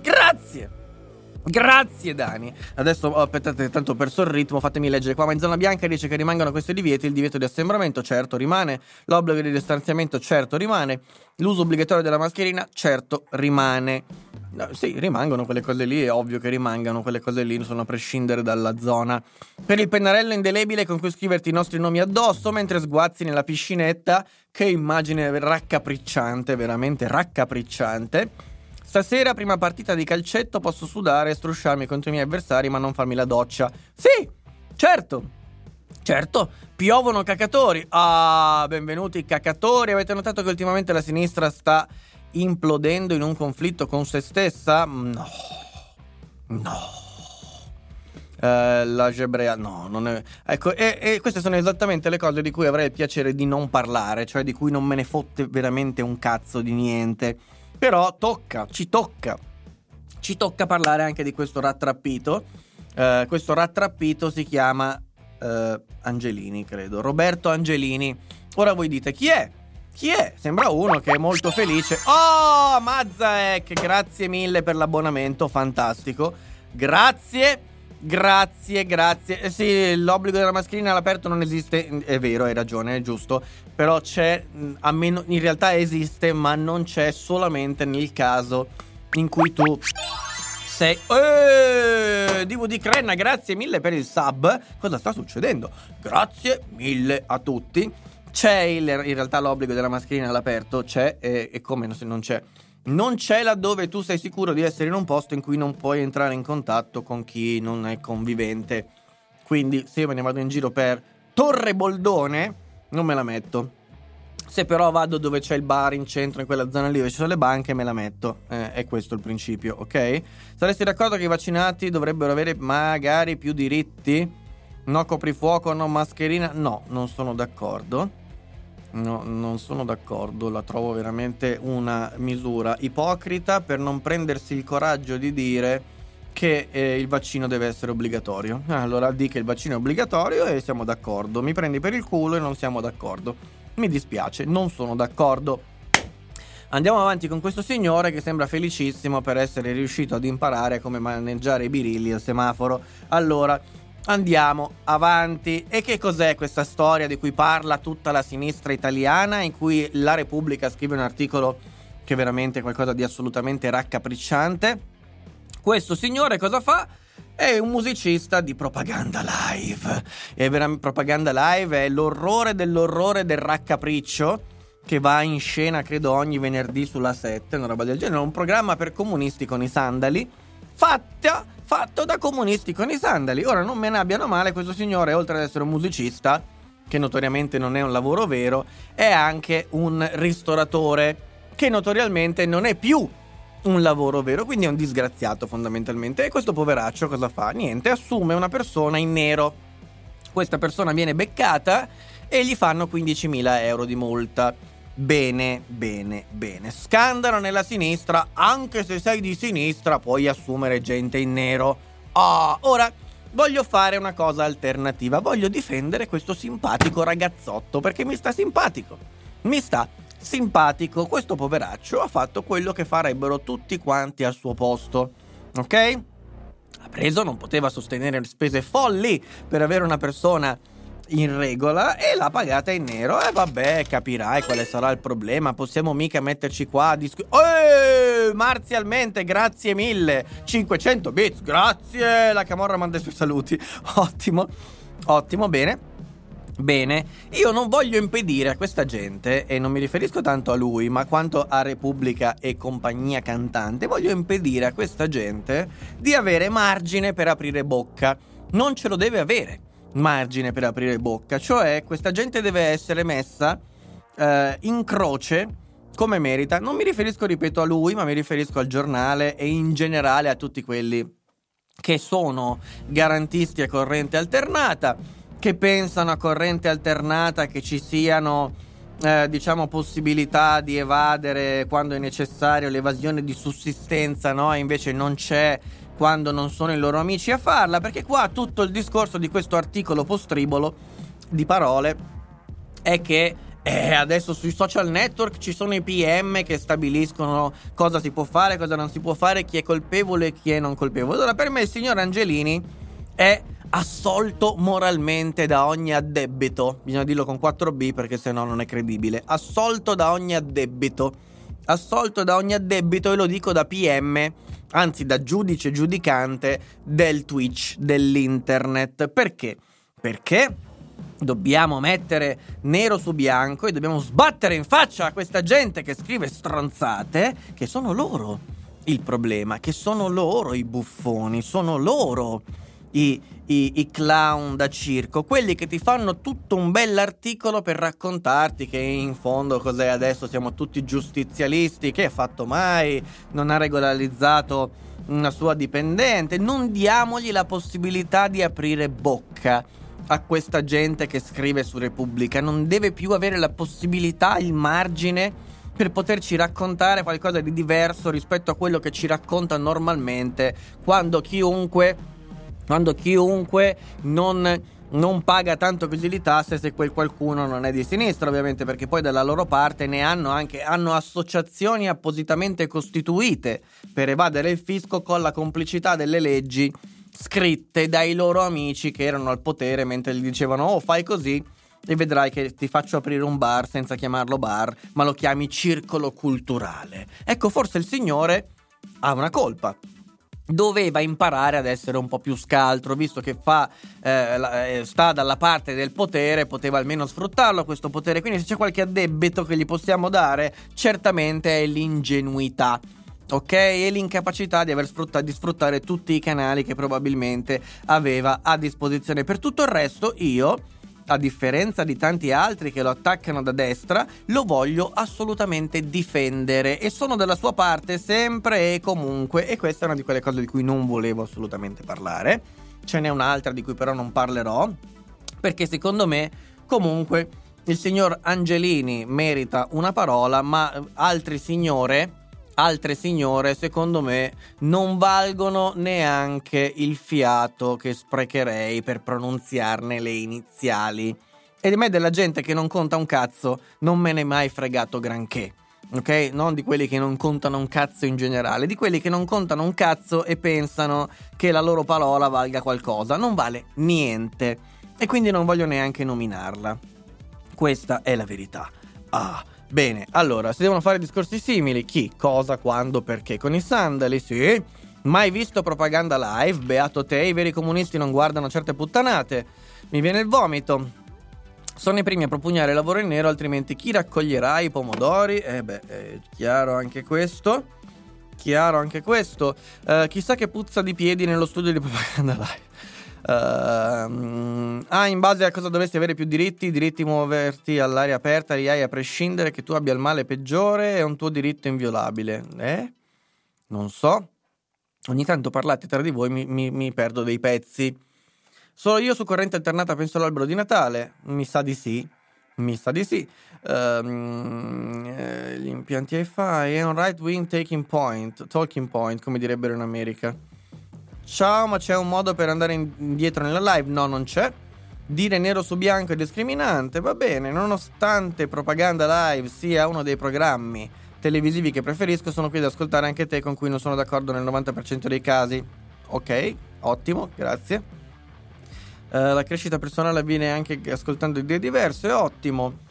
grazie. Grazie Dani. Adesso oh, aspettate, tanto perso il ritmo, fatemi leggere qua. Ma in zona bianca dice che rimangono questi divieti, il divieto di assembramento, certo rimane, l'obbligo di distanziamento, certo rimane, l'uso obbligatorio della mascherina, certo rimane. No, sì, rimangono quelle cose lì, è ovvio che rimangano quelle cose lì, sono a prescindere dalla zona. Per il pennarello indelebile con cui scriverti i nostri nomi addosso mentre sguazzi nella piscinetta, che immagine raccapricciante, veramente raccapricciante. Stasera, prima partita di calcetto, posso sudare e strusciarmi contro i miei avversari, ma non farmi la doccia. Sì, certo. Certo, piovono cacatori. Ah, benvenuti cacatori. Avete notato che ultimamente la sinistra sta implodendo in un conflitto con se stessa? No. No. Eh, la gebrea, no, non è. Ecco, e, e, queste sono esattamente le cose di cui avrei il piacere di non parlare, cioè di cui non me ne fotte veramente un cazzo di niente. Però tocca, ci tocca. Ci tocca parlare anche di questo rattrappito. Uh, questo rattrappito si chiama uh, Angelini, credo. Roberto Angelini. Ora voi dite chi è? Chi è? Sembra uno che è molto felice. Oh, Mazzaek, grazie mille per l'abbonamento, fantastico. Grazie. Grazie, grazie. Eh sì, l'obbligo della mascherina all'aperto non esiste, è vero, hai ragione, è giusto. Però c'è, meno, in realtà esiste, ma non c'è solamente nel caso in cui tu sei... Eeeh, DVD Crenna, grazie mille per il sub. Cosa sta succedendo? Grazie mille a tutti. C'è il, in realtà l'obbligo della mascherina all'aperto, c'è, e, e come se non c'è non c'è laddove tu sei sicuro di essere in un posto in cui non puoi entrare in contatto con chi non è convivente. Quindi se io me ne vado in giro per Torre Boldone, non me la metto. Se però vado dove c'è il bar in centro, in quella zona lì dove ci sono le banche, me la metto. Eh, è questo il principio, ok? Saresti d'accordo che i vaccinati dovrebbero avere magari più diritti? No coprifuoco, no mascherina? No, non sono d'accordo. No, non sono d'accordo, la trovo veramente una misura ipocrita per non prendersi il coraggio di dire che eh, il vaccino deve essere obbligatorio. Ah, allora di che il vaccino è obbligatorio e siamo d'accordo. Mi prendi per il culo e non siamo d'accordo. Mi dispiace, non sono d'accordo. Andiamo avanti con questo signore che sembra felicissimo per essere riuscito ad imparare come maneggiare i birilli al semaforo. Allora, Andiamo avanti. E che cos'è questa storia di cui parla tutta la sinistra italiana, in cui la Repubblica scrive un articolo che è veramente qualcosa di assolutamente raccapricciante? Questo signore cosa fa? È un musicista di propaganda live. E veramente propaganda live è l'orrore dell'orrore del raccapriccio che va in scena, credo, ogni venerdì sulla 7, una roba del genere. Un programma per comunisti con i sandali. Fatta fatto da comunisti con i sandali. Ora non me ne abbiano male, questo signore, oltre ad essere un musicista, che notoriamente non è un lavoro vero, è anche un ristoratore, che notoriamente non è più un lavoro vero, quindi è un disgraziato fondamentalmente. E questo poveraccio cosa fa? Niente, assume una persona in nero. Questa persona viene beccata e gli fanno 15.000 euro di multa. Bene, bene, bene. Scandalo nella sinistra, anche se sei di sinistra puoi assumere gente in nero. Ah, ora voglio fare una cosa alternativa, voglio difendere questo simpatico ragazzotto perché mi sta simpatico. Mi sta simpatico, questo poveraccio ha fatto quello che farebbero tutti quanti al suo posto. Ok? Ha preso, non poteva sostenere spese folli per avere una persona in regola e l'ha pagata in nero. E vabbè, capirai quale sarà il problema. Possiamo mica metterci qua a discutere. Marzialmente, grazie mille. 500 bits, grazie. La camorra manda i suoi saluti. Ottimo, ottimo, bene. Bene, io non voglio impedire a questa gente, e non mi riferisco tanto a lui, ma quanto a Repubblica e compagnia cantante, voglio impedire a questa gente di avere margine per aprire bocca. Non ce lo deve avere margine per aprire bocca, cioè questa gente deve essere messa eh, in croce come merita. Non mi riferisco, ripeto, a lui, ma mi riferisco al giornale e in generale a tutti quelli che sono garantisti a corrente alternata. che pensano a corrente alternata che ci siano eh, diciamo possibilità di evadere quando è necessario l'evasione di sussistenza, no? Invece non c'è quando non sono i loro amici a farla, perché qua tutto il discorso di questo articolo postribolo di parole è che eh, adesso sui social network ci sono i PM che stabiliscono cosa si può fare, cosa non si può fare, chi è colpevole e chi è non colpevole. Allora, per me il signor Angelini è assolto moralmente da ogni addebito. Bisogna dirlo con 4B perché sennò non è credibile. Assolto da ogni addebito. Assolto da ogni addebito e lo dico da PM, anzi da giudice giudicante del Twitch, dell'internet. Perché? Perché dobbiamo mettere nero su bianco e dobbiamo sbattere in faccia a questa gente che scrive stronzate, che sono loro il problema, che sono loro i buffoni, sono loro i, i, i, clown da circo, quelli che ti fanno tutto un bell'articolo per raccontarti che in fondo cos'è adesso siamo tutti giustizialisti, che ha fatto mai, non ha regolarizzato una sua dipendente, non diamogli la possibilità di aprire bocca a questa gente che scrive su Repubblica, non deve più avere la possibilità, il margine per poterci raccontare qualcosa di diverso rispetto a quello che ci racconta normalmente quando chiunque quando chiunque non, non paga tanto così di tasse se quel qualcuno non è di sinistra, ovviamente, perché poi dalla loro parte ne hanno anche hanno associazioni appositamente costituite per evadere il fisco con la complicità delle leggi scritte dai loro amici che erano al potere mentre gli dicevano "Oh, fai così" e vedrai che ti faccio aprire un bar senza chiamarlo bar, ma lo chiami circolo culturale. Ecco, forse il signore ha una colpa doveva imparare ad essere un po' più scaltro, visto che fa, eh, eh, sta dalla parte del potere, poteva almeno sfruttarlo questo potere. Quindi, se c'è qualche addebito che gli possiamo dare, certamente è l'ingenuità. Ok? E l'incapacità di, sfrutta- di sfruttare tutti i canali che probabilmente aveva a disposizione. Per tutto il resto, io a differenza di tanti altri che lo attaccano da destra, lo voglio assolutamente difendere e sono dalla sua parte sempre e comunque e questa è una di quelle cose di cui non volevo assolutamente parlare. Ce n'è un'altra di cui però non parlerò perché secondo me comunque il signor Angelini merita una parola, ma altri signore altre signore, secondo me, non valgono neanche il fiato che sprecherei per pronunziarne le iniziali. E di me della gente che non conta un cazzo non me ne è mai fregato granché. Ok? Non di quelli che non contano un cazzo in generale, di quelli che non contano un cazzo e pensano che la loro parola valga qualcosa. Non vale niente. E quindi non voglio neanche nominarla. Questa è la verità. Ah. Bene, allora, si devono fare discorsi simili. Chi, cosa, quando, perché? Con i sandali, sì. Mai visto propaganda live? Beato te, i veri comunisti non guardano certe puttanate. Mi viene il vomito. Sono i primi a propugnare lavoro in nero, altrimenti chi raccoglierà i pomodori? Eh beh, è chiaro anche questo. Chiaro anche questo. Uh, chissà che puzza di piedi nello studio di propaganda live. Uh, ah, in base a cosa dovresti avere più diritti, diritti muoverti all'aria aperta, li hai a prescindere che tu abbia il male peggiore, è un tuo diritto inviolabile. Eh? Non so. Ogni tanto parlate tra di voi, mi, mi, mi perdo dei pezzi. Solo io su corrente alternata penso all'albero di Natale? Mi sa di sì. Mi sa di sì. Um, gli impianti hi-fi è un right wing taking point, talking point, come direbbero in America. Ciao, ma c'è un modo per andare indietro nella live? No, non c'è. Dire nero su bianco è discriminante, va bene, nonostante Propaganda Live sia uno dei programmi televisivi che preferisco, sono qui ad ascoltare anche te con cui non sono d'accordo nel 90% dei casi. Ok, ottimo, grazie. Uh, la crescita personale avviene anche ascoltando idee diverse, ottimo.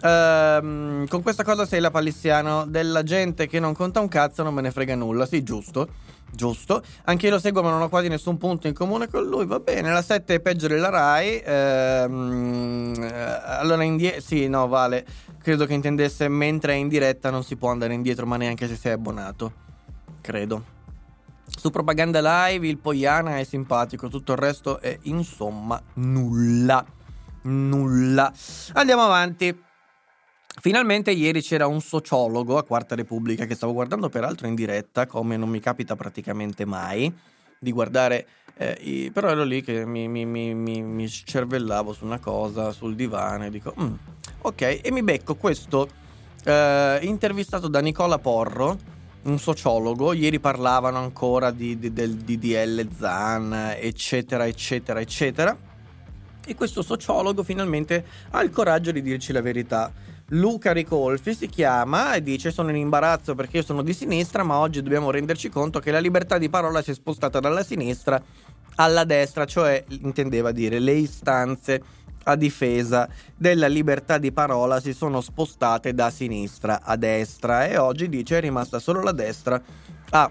Uh, con questa cosa sei la palissiano della gente che non conta un cazzo, non me ne frega nulla, sì, giusto. Giusto. Anche io lo seguo, ma non ho quasi nessun punto in comune con lui. Va bene. La 7 è peggio della Rai. Ehm, eh, allora, indietro. Sì, no, vale. Credo che intendesse mentre è in diretta non si può andare indietro, ma neanche se sei abbonato. Credo. Su Propaganda Live il Poiana è simpatico, tutto il resto è insomma nulla. Nulla. Andiamo avanti. Finalmente ieri c'era un sociologo a Quarta Repubblica che stavo guardando peraltro in diretta, come non mi capita praticamente mai di guardare Eh, i- però ero lì che mi, mi, mi, mi, cervellavo su una cosa, sul divano e dico, "Mm, ok, e mi becco questo eh, intervistato da Nicola Porro, un sociologo, ieri parlavano ancora di, di- del DDL Zan, eccetera, eccetera, eccetera. E questo sociologo finalmente ha il coraggio di dirci la verità. Luca Ricolfi si chiama e dice sono in imbarazzo perché io sono di sinistra ma oggi dobbiamo renderci conto che la libertà di parola si è spostata dalla sinistra alla destra, cioè intendeva dire le istanze a difesa della libertà di parola si sono spostate da sinistra a destra e oggi dice è rimasta solo la destra a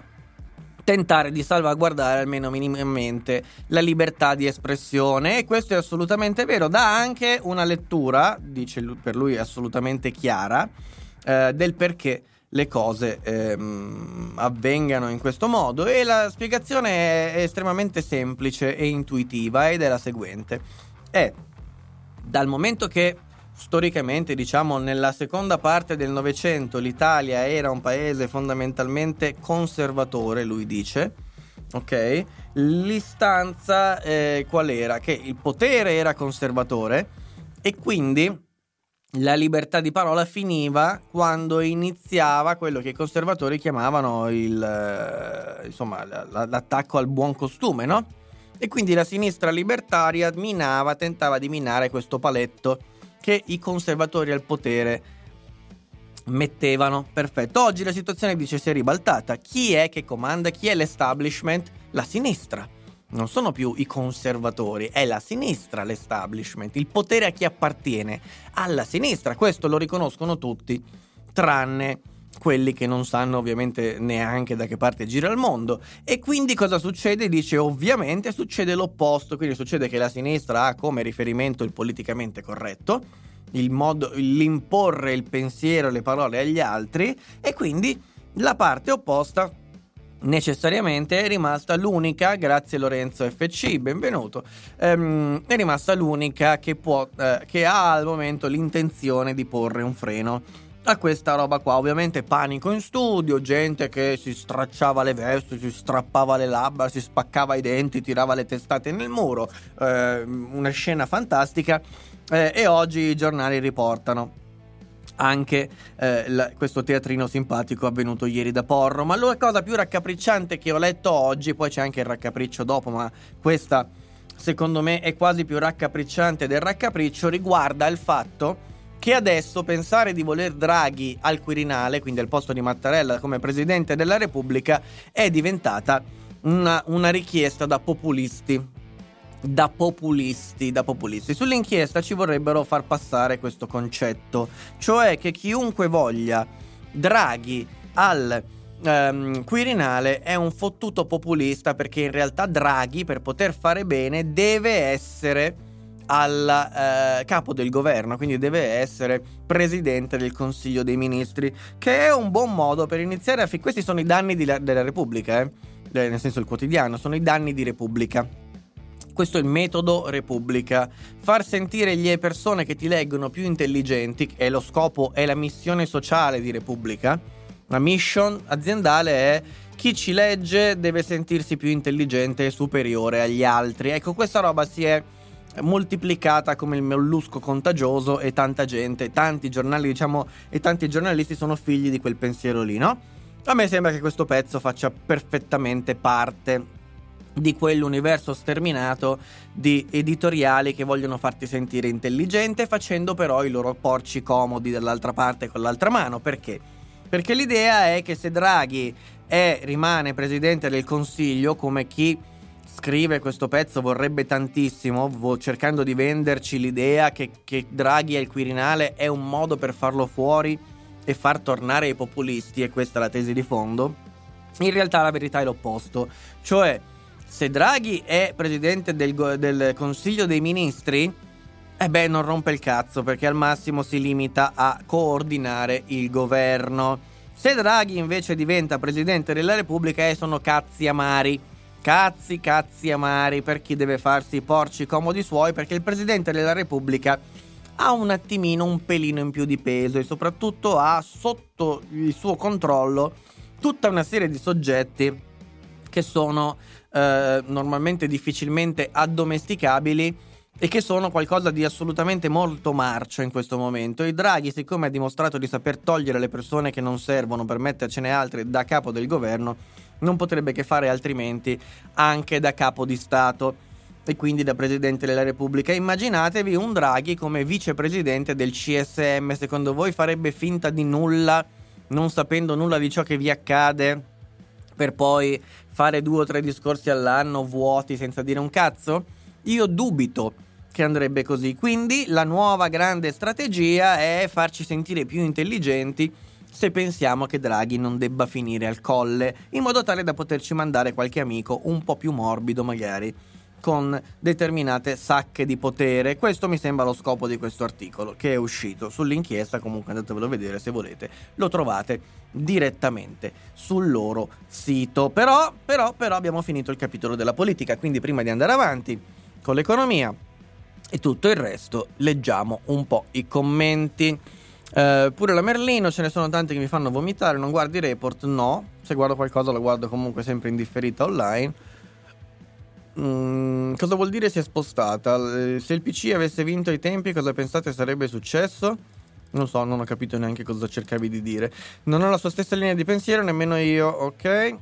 tentare di salvaguardare almeno minimamente la libertà di espressione. E questo è assolutamente vero. Dà anche una lettura dice lui- per lui assolutamente chiara eh, del perché le cose ehm, avvengano in questo modo. E la spiegazione è estremamente semplice e intuitiva ed è la seguente. È dal momento che storicamente, diciamo, nella seconda parte del Novecento l'Italia era un paese fondamentalmente conservatore, lui dice, ok? L'istanza eh, qual era? Che il potere era conservatore e quindi la libertà di parola finiva quando iniziava quello che i conservatori chiamavano il, eh, insomma, la- la- l'attacco al buon costume, no? E quindi la sinistra libertaria minava, tentava di minare questo paletto che i conservatori al potere mettevano. Perfetto. Oggi la situazione dice si è ribaltata. Chi è che comanda? Chi è l'establishment? La sinistra. Non sono più i conservatori, è la sinistra l'establishment. Il potere a chi appartiene? Alla sinistra. Questo lo riconoscono tutti, tranne quelli che non sanno ovviamente neanche da che parte gira il mondo. E quindi cosa succede? Dice ovviamente succede l'opposto, quindi succede che la sinistra ha come riferimento il politicamente corretto, il modo, l'imporre il pensiero e le parole agli altri e quindi la parte opposta necessariamente è rimasta l'unica, grazie Lorenzo FC, benvenuto, ehm, è rimasta l'unica che, può, eh, che ha al momento l'intenzione di porre un freno a questa roba qua. Ovviamente panico in studio, gente che si stracciava le vesti, si strappava le labbra, si spaccava i denti, tirava le testate nel muro, eh, una scena fantastica eh, e oggi i giornali riportano anche eh, la- questo teatrino simpatico avvenuto ieri da Porro. Ma la cosa più raccapricciante che ho letto oggi, poi c'è anche il raccapriccio dopo, ma questa secondo me è quasi più raccapricciante del raccapriccio, riguarda il fatto che adesso pensare di voler Draghi al Quirinale, quindi al posto di Mattarella come Presidente della Repubblica, è diventata una, una richiesta da populisti da populisti, da populisti. Sull'inchiesta ci vorrebbero far passare questo concetto, cioè che chiunque voglia Draghi al ehm, Quirinale è un fottuto populista perché in realtà Draghi per poter fare bene deve essere al eh, capo del governo, quindi deve essere presidente del Consiglio dei Ministri, che è un buon modo per iniziare a... Fi- questi sono i danni la- della Repubblica, eh? Eh, nel senso il quotidiano, sono i danni di Repubblica. Questo è il metodo Repubblica. Far sentire le persone che ti leggono più intelligenti è lo scopo, è la missione sociale di Repubblica. La mission aziendale è chi ci legge deve sentirsi più intelligente e superiore agli altri. Ecco, questa roba si è moltiplicata come il mollusco contagioso e tanta gente, tanti giornali, diciamo, e tanti giornalisti sono figli di quel pensiero lì, no? A me sembra che questo pezzo faccia perfettamente parte di quell'universo sterminato di editoriali che vogliono farti sentire intelligente facendo però i loro porci comodi dall'altra parte con l'altra mano. Perché? Perché l'idea è che se Draghi è, rimane presidente del Consiglio, come chi scrive questo pezzo vorrebbe tantissimo, cercando di venderci l'idea che, che Draghi al Quirinale è un modo per farlo fuori e far tornare i populisti, e questa è la tesi di fondo, in realtà la verità è l'opposto. Cioè, se Draghi è presidente del, del Consiglio dei Ministri, eh beh, non rompe il cazzo perché al massimo si limita a coordinare il governo. Se Draghi invece diventa presidente della Repubblica, eh, sono cazzi amari. Cazzi, cazzi amari per chi deve farsi i porci comodi suoi, perché il presidente della Repubblica ha un attimino un pelino in più di peso e soprattutto ha sotto il suo controllo tutta una serie di soggetti che sono eh, normalmente difficilmente addomesticabili e che sono qualcosa di assolutamente molto marcio in questo momento. E Draghi, siccome ha dimostrato di saper togliere le persone che non servono per mettercene altre da capo del governo, non potrebbe che fare altrimenti anche da capo di Stato e quindi da Presidente della Repubblica. Immaginatevi un Draghi come vicepresidente del CSM, secondo voi farebbe finta di nulla, non sapendo nulla di ciò che vi accade, per poi fare due o tre discorsi all'anno vuoti senza dire un cazzo? Io dubito che andrebbe così, quindi la nuova grande strategia è farci sentire più intelligenti se pensiamo che Draghi non debba finire al colle, in modo tale da poterci mandare qualche amico un po' più morbido magari con determinate sacche di potere. Questo mi sembra lo scopo di questo articolo che è uscito sull'inchiesta, comunque andatevelo a vedere se volete, lo trovate direttamente sul loro sito. Però, però, però abbiamo finito il capitolo della politica, quindi prima di andare avanti con l'economia e tutto il resto, leggiamo un po' i commenti. Uh, pure la Merlino, ce ne sono tanti che mi fanno vomitare. Non guardi report? No. Se guardo qualcosa lo guardo comunque sempre in differita online. Mm, cosa vuol dire si è spostata? Se il PC avesse vinto ai tempi, cosa pensate sarebbe successo? Non so, non ho capito neanche cosa cercavi di dire. Non ho la sua stessa linea di pensiero, nemmeno io, ok.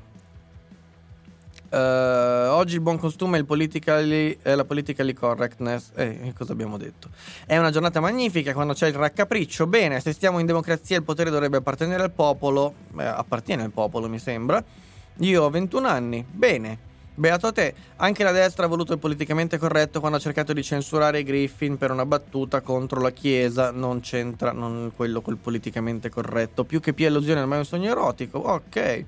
Uh, oggi il buon costume è, il è la politically correctness. Eh, cosa abbiamo detto? È una giornata magnifica quando c'è il raccapriccio. Bene, se stiamo in democrazia il potere dovrebbe appartenere al popolo. Beh, appartiene al popolo, mi sembra. Io ho 21 anni. Bene. Beato a te. Anche la destra ha voluto il politicamente corretto quando ha cercato di censurare Griffin per una battuta contro la Chiesa. Non c'entra non quello col politicamente corretto. Più che più illusione, ormai è un sogno erotico. Ok.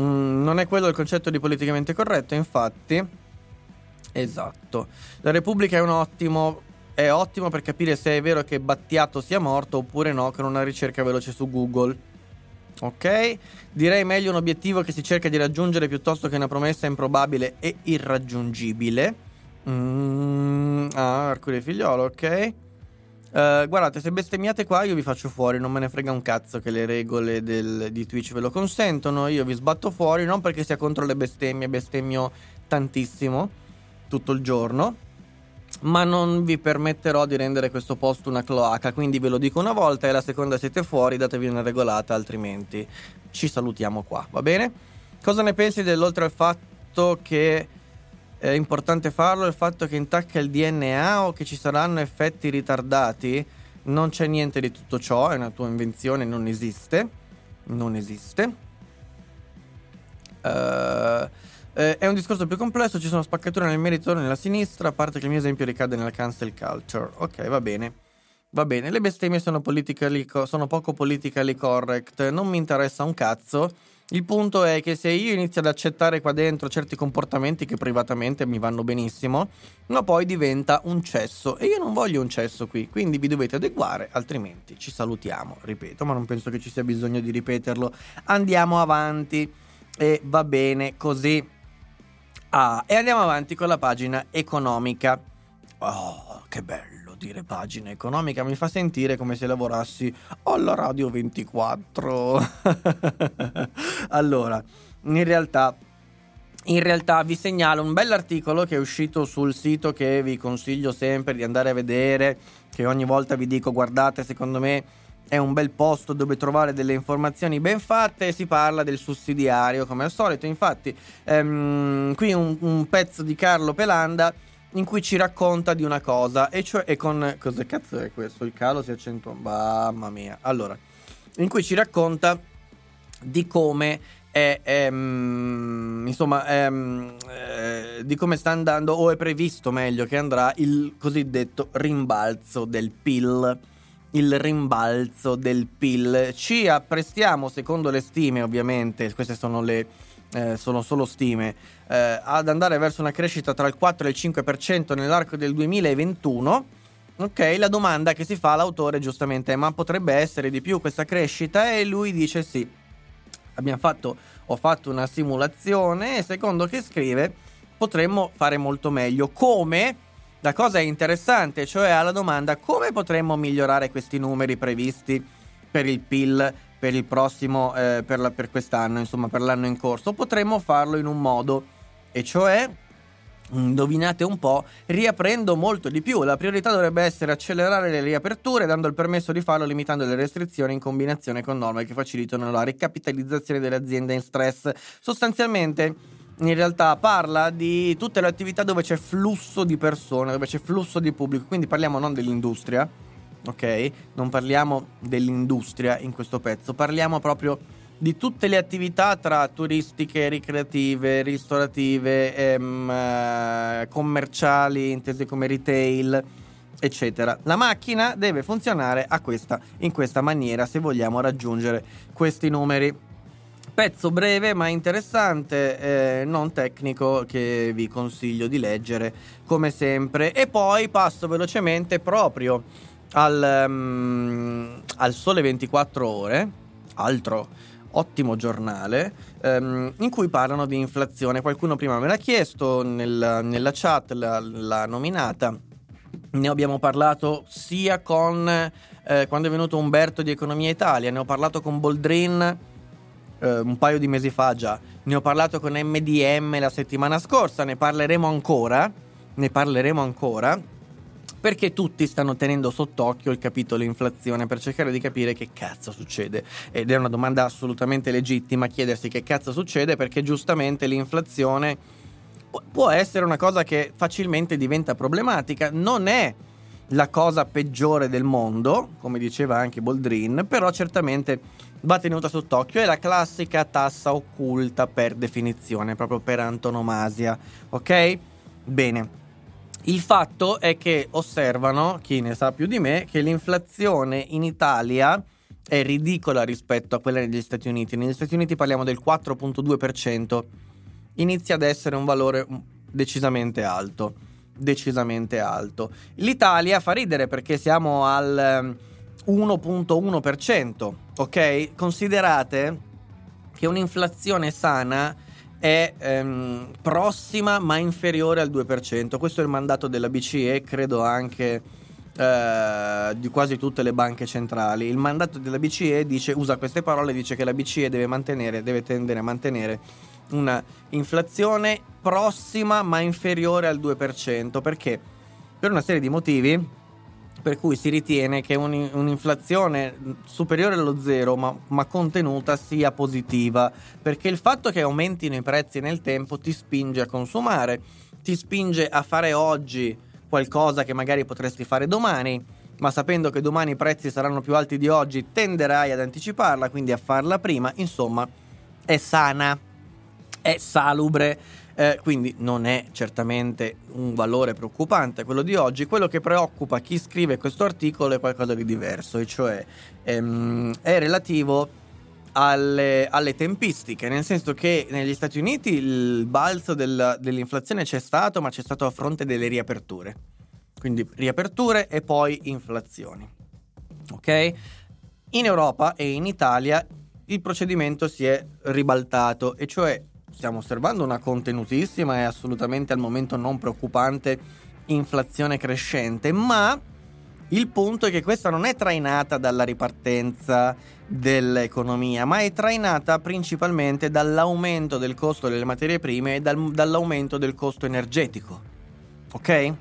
Mm, non è quello il concetto di politicamente corretto, infatti. Esatto. La Repubblica è un ottimo. È ottimo per capire se è vero che Battiato sia morto oppure no, con una ricerca veloce su Google. Ok? Direi meglio un obiettivo che si cerca di raggiungere piuttosto che una promessa improbabile e irraggiungibile. Mm, ah, Arcuri Figliolo, ok? Uh, guardate, se bestemmiate qua io vi faccio fuori, non me ne frega un cazzo che le regole del, di Twitch ve lo consentono, io vi sbatto fuori non perché sia contro le bestemmie, bestemmio tantissimo tutto il giorno, ma non vi permetterò di rendere questo posto una cloaca, quindi ve lo dico una volta e la seconda siete fuori, datevi una regolata, altrimenti ci salutiamo qua, va bene? Cosa ne pensi dell'oltre al fatto che è importante farlo il fatto che intacca il DNA o che ci saranno effetti ritardati. Non c'è niente di tutto ciò, è una tua invenzione, non esiste. Non esiste. Uh, è un discorso più complesso, ci sono spaccature nel merito nella sinistra, a parte che il mio esempio ricade nella cancel culture. Ok, va bene. Va bene, le bestemmie sono, sono poco politically correct, non mi interessa un cazzo il punto è che se io inizio ad accettare qua dentro certi comportamenti che privatamente mi vanno benissimo, ma poi diventa un cesso e io non voglio un cesso qui, quindi vi dovete adeguare, altrimenti ci salutiamo, ripeto, ma non penso che ci sia bisogno di ripeterlo. Andiamo avanti e va bene così. Ah, e andiamo avanti con la pagina economica. Oh, che bello dire pagina economica, mi fa sentire come se lavorassi alla Radio 24. allora, in realtà in realtà vi segnalo un bell'articolo che è uscito sul sito che vi consiglio sempre di andare a vedere, che ogni volta vi dico guardate, secondo me è un bel posto dove trovare delle informazioni ben fatte e si parla del sussidiario come al solito. Infatti, ehm, qui un, un pezzo di Carlo Pelanda in cui ci racconta di una cosa, e cioè, e con, cosa cazzo è questo? Il calo si accentua, mamma mia. Allora, in cui ci racconta di come è, è mm, insomma, è, mm, è, di come sta andando, o è previsto meglio che andrà, il cosiddetto rimbalzo del PIL. Il rimbalzo del PIL. Ci apprestiamo, secondo le stime, ovviamente, queste sono le eh, sono solo stime, eh, ad andare verso una crescita tra il 4 e il 5% nell'arco del 2021. Ok, la domanda che si fa l'autore giustamente è ma potrebbe essere di più questa crescita? E lui dice sì. Abbiamo fatto, ho fatto una simulazione e secondo che scrive potremmo fare molto meglio. Come? La cosa interessante, cioè alla domanda come potremmo migliorare questi numeri previsti per il PIL per il prossimo, eh, per, la, per quest'anno, insomma per l'anno in corso, potremmo farlo in un modo, e cioè indovinate un po', riaprendo molto di più. La priorità dovrebbe essere accelerare le riaperture dando il permesso di farlo limitando le restrizioni in combinazione con norme che facilitano la ricapitalizzazione delle aziende in stress. Sostanzialmente in realtà parla di tutte le attività dove c'è flusso di persone, dove c'è flusso di pubblico, quindi parliamo non dell'industria, ok? Non parliamo dell'industria in questo pezzo, parliamo proprio di tutte le attività tra turistiche, ricreative, ristorative, ehm, eh, commerciali, intese come retail, eccetera. La macchina deve funzionare questa, in questa maniera se vogliamo raggiungere questi numeri. Pezzo breve ma interessante, eh, non tecnico, che vi consiglio di leggere come sempre. E poi passo velocemente proprio al, um, al Sole 24 Ore, altro ottimo giornale ehm, in cui parlano di inflazione. Qualcuno prima me l'ha chiesto nel, nella chat, l'ha, l'ha, nominata. Ne abbiamo parlato sia con eh, quando è venuto Umberto di Economia Italia, ne ho parlato con Boldrin eh, un paio di mesi fa già, ne ho parlato con MDM la settimana scorsa, ne parleremo ancora. Ne parleremo ancora perché tutti stanno tenendo sott'occhio il capitolo inflazione per cercare di capire che cazzo succede. Ed è una domanda assolutamente legittima chiedersi che cazzo succede perché giustamente l'inflazione può essere una cosa che facilmente diventa problematica, non è la cosa peggiore del mondo, come diceva anche Boldrin, però certamente va tenuta sott'occhio, è la classica tassa occulta per definizione, proprio per antonomasia, ok? Bene. Il fatto è che osservano, chi ne sa più di me, che l'inflazione in Italia è ridicola rispetto a quella negli Stati Uniti. Negli Stati Uniti parliamo del 4.2%, inizia ad essere un valore decisamente alto. Decisamente alto. L'Italia fa ridere perché siamo al 1.1%, ok? Considerate che un'inflazione sana è ehm, prossima ma inferiore al 2%. Questo è il mandato della BCE, credo anche eh, di quasi tutte le banche centrali. Il mandato della BCE dice, usa queste parole, dice che la BCE deve mantenere, deve tendere a mantenere una inflazione prossima ma inferiore al 2%. Perché? Per una serie di motivi per cui si ritiene che un, un'inflazione superiore allo zero ma, ma, contenuta sia positiva, perché il fatto che aumentino i prezzi nel tempo ti spinge a consumare, ti spinge a fare oggi qualcosa che magari potresti fare domani, ma sapendo che domani i prezzi saranno più alti di oggi tenderai ad anticiparla, quindi a farla prima, insomma è sana, è salubre eh, quindi non è certamente un valore preoccupante quello di oggi. Quello che preoccupa chi scrive questo articolo è qualcosa di diverso, e cioè ehm, è relativo alle, alle, tempistiche, nel senso che negli Stati Uniti il balzo del, dell'inflazione c'è stato, ma c'è stato a fronte delle riaperture. Quindi riaperture e poi inflazioni. Ok? In Europa e in Italia il procedimento si è ribaltato, e cioè stiamo osservando una contenutissima e assolutamente al momento non preoccupante inflazione crescente, ma il punto è che questa non è trainata dalla ripartenza dell'economia, ma è trainata principalmente dall'aumento del costo delle materie prime e dal, dall'aumento del costo energetico. Ok?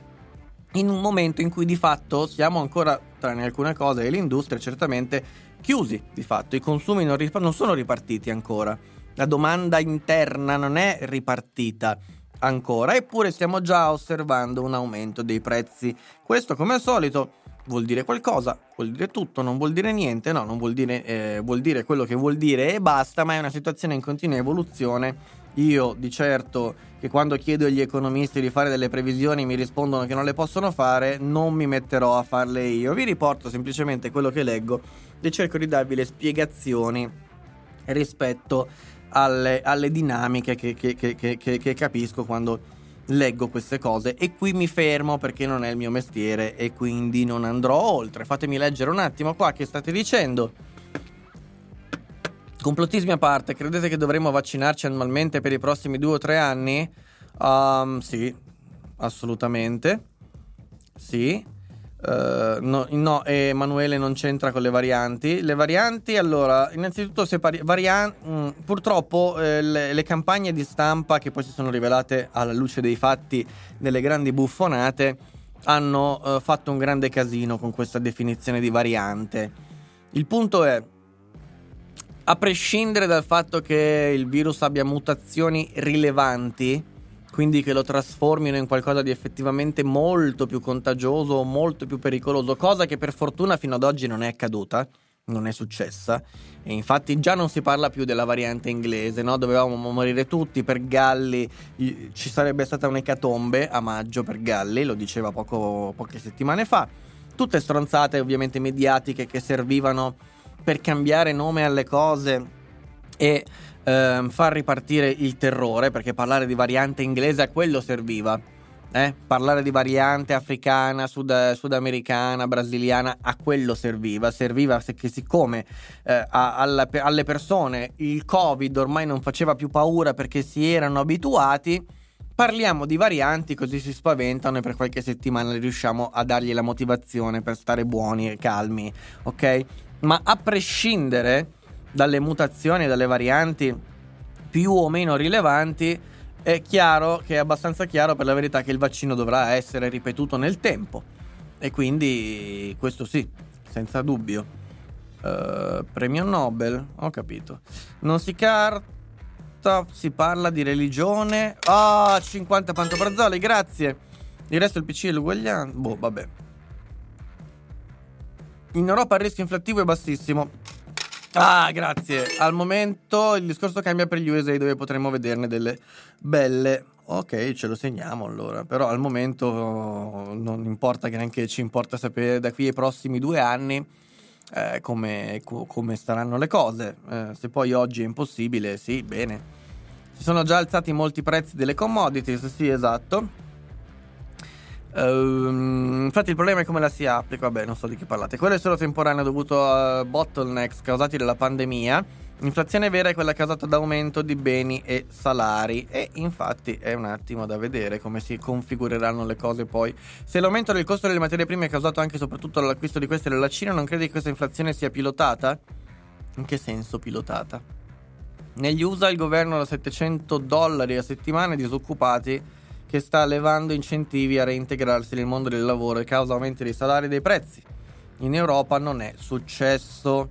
In un momento in cui di fatto siamo ancora, tranne alcune cose, e l'industria certamente chiusi di fatto, i consumi non, rip- non sono ripartiti ancora la domanda interna non è ripartita ancora, eppure stiamo già osservando un aumento dei prezzi. Questo, come al solito, vuol dire qualcosa, vuol dire tutto, non vuol dire niente, no, non vuol dire, eh, vuol dire quello che vuol dire e basta, ma è una situazione in continua evoluzione. Io di certo che quando chiedo agli economisti di fare delle previsioni mi rispondono che non le possono fare, non mi metterò a farle io. Vi riporto semplicemente quello che leggo e cerco di darvi le spiegazioni rispetto alle, alle dinamiche che, che, che, che, capisco quando leggo queste cose e qui mi fermo perché non è il mio mestiere e quindi non andrò oltre. Fatemi leggere un attimo qua che state dicendo. Complottismi a parte, credete che dovremmo vaccinarci annualmente per i prossimi due o tre anni? Um, sì, assolutamente. Sì. Uh, no, no, Emanuele non c'entra con le varianti. Le varianti, allora, innanzitutto, separi- varian- mh, mm, purtroppo eh, le, le, campagne di stampa che poi si sono rivelate alla luce dei fatti delle grandi buffonate hanno uh, fatto un grande casino con questa definizione di variante. Il punto è, a prescindere dal fatto che il virus abbia mutazioni rilevanti, quindi che lo trasformino in qualcosa di effettivamente molto più contagioso molto più pericoloso, cosa che per fortuna fino ad oggi non è accaduta, non è successa. E infatti già non si parla più della variante inglese, no? Dovevamo morire tutti per Galli, ci sarebbe stata un'ecatombe a maggio per Galli, lo diceva poco, poche settimane fa. Tutte stronzate ovviamente mediatiche che servivano per cambiare nome alle cose e ehm, far ripartire il terrore, perché parlare di variante inglese a quello serviva. Eh? Parlare di variante africana, sud- sudamericana, brasiliana, a quello serviva. Serviva che siccome eh, a, alla, alle persone il Covid ormai non faceva più paura perché si erano abituati, parliamo di varianti così si spaventano e per qualche settimana riusciamo a dargli la motivazione per stare buoni e calmi, ok? Ma a prescindere dalle mutazioni, dalle varianti più o meno rilevanti, è chiaro che è abbastanza chiaro per la verità che il vaccino dovrà essere ripetuto nel tempo. E quindi questo sì, senza dubbio. Uh, premio Nobel, ho capito. Non si carta, si parla di religione. Ah, oh, 50 pantoprazzoli, grazie. Il resto il PC è l'uguaglianza. Boh, vabbè. In Europa il rischio inflattivo è bassissimo. Ah, grazie. Al momento il discorso cambia per gli USA dove potremmo vederne delle belle. Ok, ce lo segniamo allora. Però al momento non importa che neanche ci importa sapere da qui ai prossimi due anni eh, come, co- come, staranno le cose. Eh, se poi oggi è impossibile, sì, bene. Si sono già alzati molti prezzi delle commodities, sì, esatto. Uh, infatti il problema è come la si applica, vabbè non so di che parlate. Quello è solo temporaneo dovuto a bottlenecks causati dalla pandemia. L'inflazione vera è quella causata da aumento di beni e salari e infatti è un attimo da vedere come si configureranno le cose poi. Se l'aumento del costo delle materie prime è causato anche e soprattutto dall'acquisto di queste dalla Cina, non credi che questa inflazione sia pilotata? In che senso pilotata? Negli USA il governo da 700 dollari a settimana i disoccupati che sta levando incentivi a reintegrarsi nel mondo del lavoro e causa aumenti dei salari e dei prezzi. In Europa non è successo.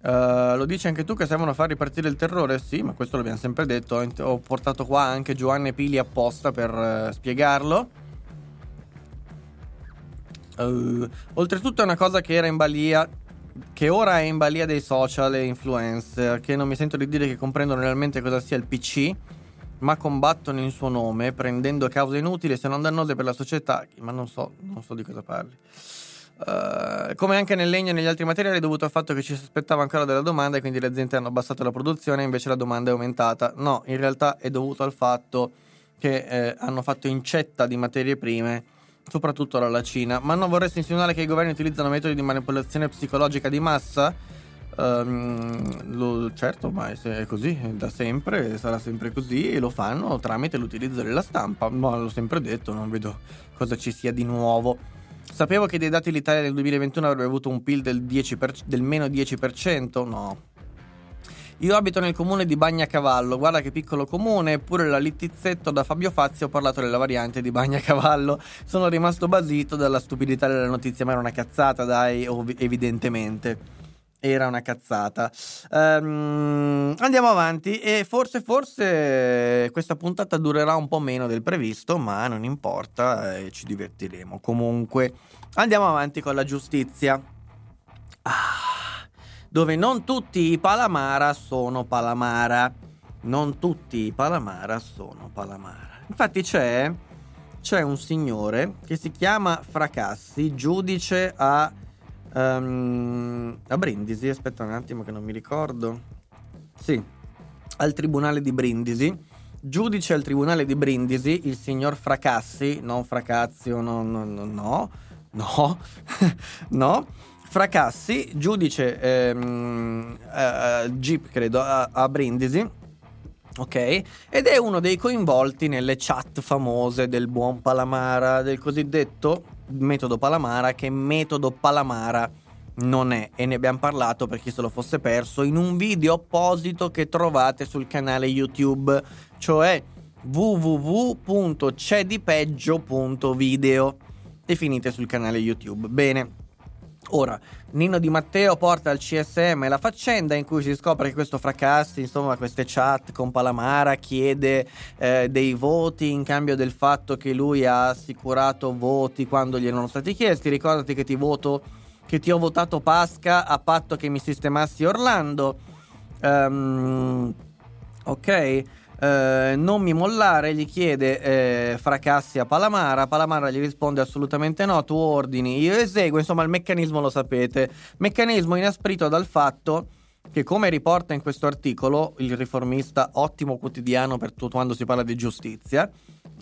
Uh, lo dici anche tu che servono a far ripartire il terrore? Sì, ma questo l'abbiamo sempre detto. Ho portato qua anche Giovanni Pili apposta per uh, spiegarlo. Uh, oltretutto è una cosa che era in balia che ora è in balia dei social e influencer, che non mi sento di dire che comprendono realmente cosa sia il PC ma combattono in suo nome, prendendo cause inutili se non dannose per la società. Ma non so, non so di cosa parli. Uh, come anche nel legno e negli altri materiali, dovuto al fatto che ci si aspettava ancora della domanda e quindi le aziende hanno abbassato la produzione, invece la domanda è aumentata. No, in realtà è dovuto al fatto che eh, hanno fatto incetta di materie prime, soprattutto dalla Cina. Ma non vorresti insinuare che i governi utilizzano metodi di manipolazione psicologica di massa? Um, lo, certo, ma è, così, da sempre, sarà sempre così e lo fanno tramite l'utilizzo della stampa. Ma l'ho sempre detto, non vedo cosa ci sia di nuovo. Sapevo che dei dati l'Italia nel 2021 avrebbe avuto un PIL del, 10%, del meno 10%? No. Io abito nel comune di Bagnacavallo, guarda che piccolo comune, eppure la Littizzetto da Fabio Fazio ho parlato della variante di Bagnacavallo. Sono rimasto basito dalla stupidità della notizia, ma era una cazzata, dai, evidentemente era una cazzata. Um, andiamo avanti e forse, forse questa puntata durerà un po' meno del previsto, ma non importa, eh, ci divertiremo. Comunque, andiamo avanti con la giustizia. Ah, dove non tutti i Palamara sono Palamara. Non tutti i Palamara sono Palamara. Infatti c'è, c'è un signore che si chiama Fracassi, giudice a Um, a Brindisi, aspetta un attimo che non mi ricordo. Sì, al tribunale di Brindisi. Giudice al tribunale di Brindisi, il signor Fracassi, non Fracazio, no, no, no, no, no, no. Fracassi, giudice ehm, uh, Jeep, credo, a, a Brindisi, ok? Ed è uno dei coinvolti nelle chat famose del buon Palamara, del cosiddetto metodo Palamara che metodo Palamara non è e ne abbiamo parlato per chi se lo fosse perso in un video apposito che trovate sul canale YouTube, cioè www.cedipeggio.video e finite sul canale YouTube. Bene. Ora, Nino Di Matteo porta al CSM la faccenda in cui si scopre che questo Fracassi, insomma, queste chat con Palamara chiede eh, dei voti in cambio del fatto che lui ha assicurato voti quando gli erano stati chiesti. Ricordati che ti voto che ti ho votato Pasca a patto che mi sistemassi Orlando. Um, ok. Uh, non mi mollare, gli chiede eh, Fracassi a Palamara. Palamara gli risponde assolutamente no. Tu ordini, io eseguo. Insomma, il meccanismo lo sapete. Meccanismo inasprito dal fatto che, come riporta in questo articolo il riformista, ottimo quotidiano per tutto quando si parla di giustizia.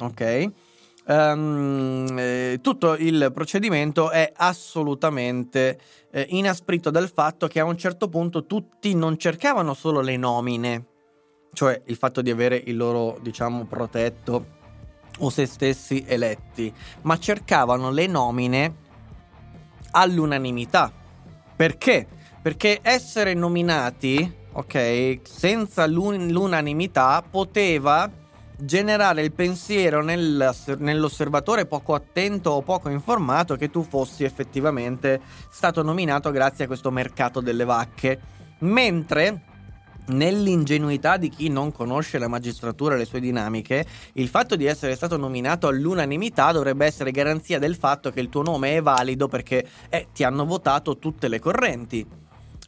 Ok Um, eh, tutto il procedimento è assolutamente eh, inasprito dal fatto che a un certo punto tutti non cercavano solo le nomine, cioè il fatto di avere il loro, diciamo, protetto o se stessi eletti, ma cercavano le nomine all'unanimità. Perché? Perché essere nominati, ok, senza l'un- l'unanimità poteva generare il pensiero nel, nell'osservatore poco attento o poco informato che tu fossi effettivamente stato nominato grazie a questo mercato delle vacche. Mentre nell'ingenuità di chi non conosce la magistratura e le sue dinamiche, il fatto di essere stato nominato all'unanimità dovrebbe essere garanzia del fatto che il tuo nome è valido perché eh, ti hanno votato tutte le correnti.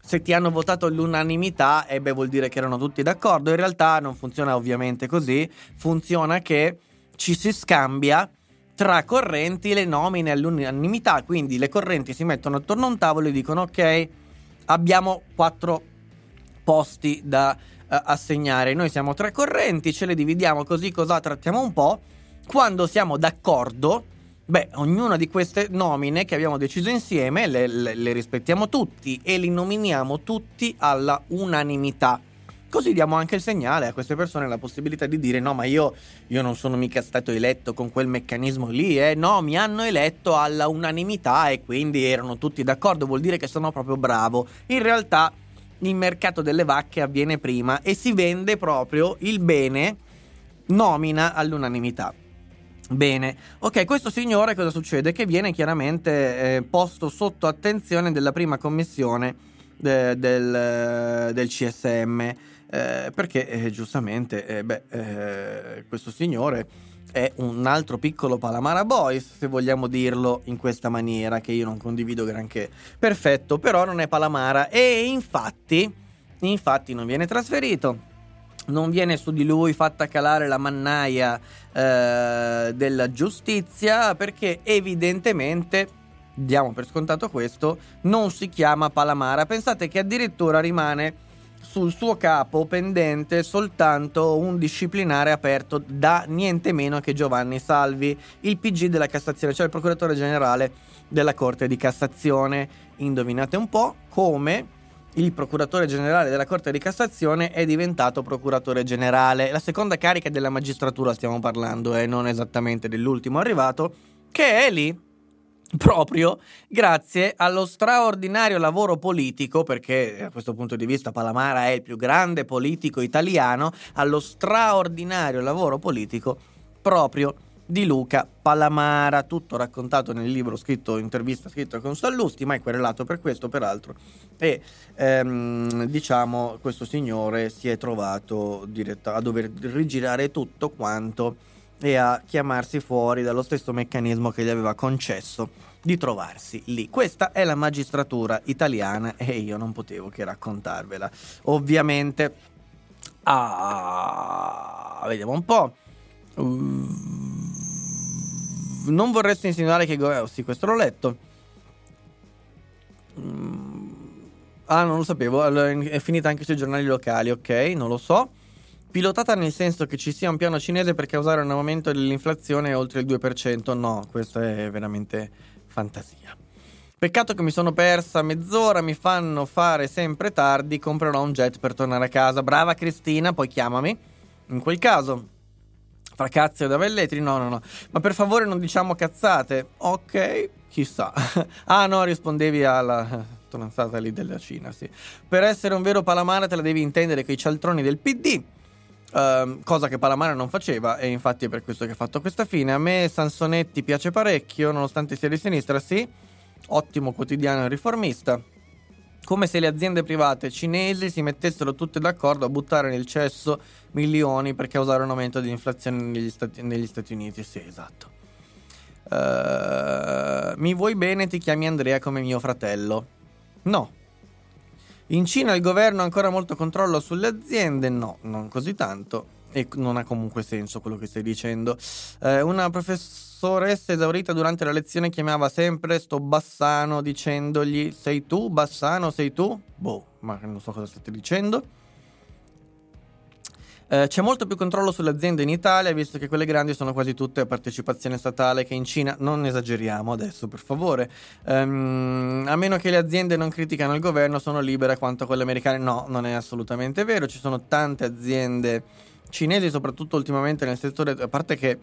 Se ti hanno votato all'unanimità, e beh, vuol dire che erano tutti d'accordo. In realtà non funziona ovviamente così, funziona che ci si scambia tra correnti le nomine all'unanimità, quindi le correnti si mettono attorno a un tavolo e dicono ok, abbiamo quattro posti da uh, assegnare, noi siamo tre correnti, ce le dividiamo così, cosa trattiamo un po', quando siamo d'accordo Beh, ognuna di queste nomine che abbiamo deciso insieme le, le, le, rispettiamo tutti e li nominiamo tutti alla unanimità. Così diamo anche il segnale a queste persone la possibilità di dire no, ma io, io non sono mica stato eletto con quel meccanismo lì, eh? no, mi hanno eletto alla unanimità e quindi erano tutti d'accordo, vuol dire che sono proprio bravo. In realtà il mercato delle vacche avviene prima e si vende proprio il bene nomina all'unanimità. Bene, ok, questo signore cosa succede? Che viene chiaramente eh, posto sotto attenzione della prima commissione de, del, del, CSM, eh, perché eh, giustamente eh, beh, eh, questo signore è un altro piccolo Palamara Boys, se vogliamo dirlo in questa maniera, che io non condivido granché. Perfetto, però non è Palamara. E infatti, infatti non viene trasferito. Non viene su di lui fatta calare la mannaia eh, della giustizia perché evidentemente diamo per scontato questo non si chiama Palamara. Pensate che addirittura rimane sul suo capo pendente soltanto un disciplinare aperto da niente meno che Giovanni Salvi, il PG della Cassazione, cioè il procuratore generale della Corte di Cassazione. Indovinate un po' come il procuratore generale della Corte di Cassazione è diventato procuratore generale. La seconda carica della magistratura stiamo parlando e eh, non esattamente dell'ultimo arrivato, che è lì proprio grazie allo straordinario lavoro politico, perché a questo punto di vista Palamara è il più grande politico italiano, allo straordinario lavoro politico proprio di Luca Palamara, tutto raccontato nel libro scritto, intervista scritta con Sallusti, mai querelato per questo peraltro, e ehm, diciamo questo signore si è trovato diretta, a dover rigirare tutto quanto e a chiamarsi fuori dallo stesso meccanismo che gli aveva concesso di trovarsi lì. Questa è la magistratura italiana e io non potevo che raccontarvela. Ovviamente, ah, vediamo un po'. Uh, non vorresti insinuare che... Oh, sì, questo l'ho letto. Mm. Ah, non lo sapevo. Allora, è finita anche sui giornali locali, ok, non lo so. Pilotata nel senso che ci sia un piano cinese per causare un aumento dell'inflazione oltre il 2%. No, questo è veramente fantasia. Peccato che mi sono persa mezz'ora, mi fanno fare sempre tardi, comprerò un jet per tornare a casa. Brava Cristina, poi chiamami. In quel caso Fra cazzo e da Velletri? No, no, no. Ma per favore non diciamo cazzate. Ok, chissà. ah no, rispondevi alla tonanzata lì della Cina, sì. Per essere un vero Palamara te la devi intendere con i cialtroni del PD. Ehm, cosa che Palamara non faceva e infatti è per questo che ha fatto questa fine. A me Sansonetti piace parecchio, nonostante sia di sinistra, sì. Ottimo quotidiano riformista come se le aziende private cinesi si mettessero tutte d'accordo a buttare nel cesso milioni per causare un aumento di inflazione negli Stati, negli Stati Uniti. Sì, esatto. Uh, mi vuoi bene, ti chiami Andrea come mio fratello? No. In Cina il governo ha ancora molto controllo sulle aziende? No, non così tanto. E non ha comunque senso quello che stai dicendo. Uh, una professoressa esaurita durante la lezione chiamava sempre sto Bassano dicendogli sei tu Bassano, sei tu? Boh, ma non so cosa state dicendo. Eh, c'è molto più controllo sulle aziende in Italia, visto che quelle grandi sono quasi tutte a partecipazione statale, che in Cina non esageriamo adesso, per favore. Um, a meno che le aziende non criticano il governo, sono libere quanto quelle americane. No, non è assolutamente vero. Ci sono tante aziende cinesi, soprattutto ultimamente nel settore, a parte che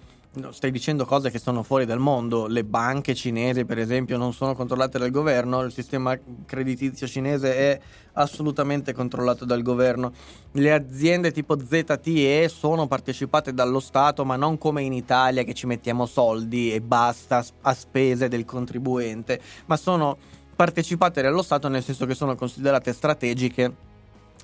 stai dicendo cose che sono fuori dal mondo, le banche cinesi per esempio non sono controllate dal governo, il sistema creditizio cinese è assolutamente controllato dal governo, le aziende tipo ZTE sono partecipate dallo Stato ma non come in Italia che ci mettiamo soldi e basta a spese del contribuente, ma sono partecipate dallo Stato nel senso che sono considerate strategiche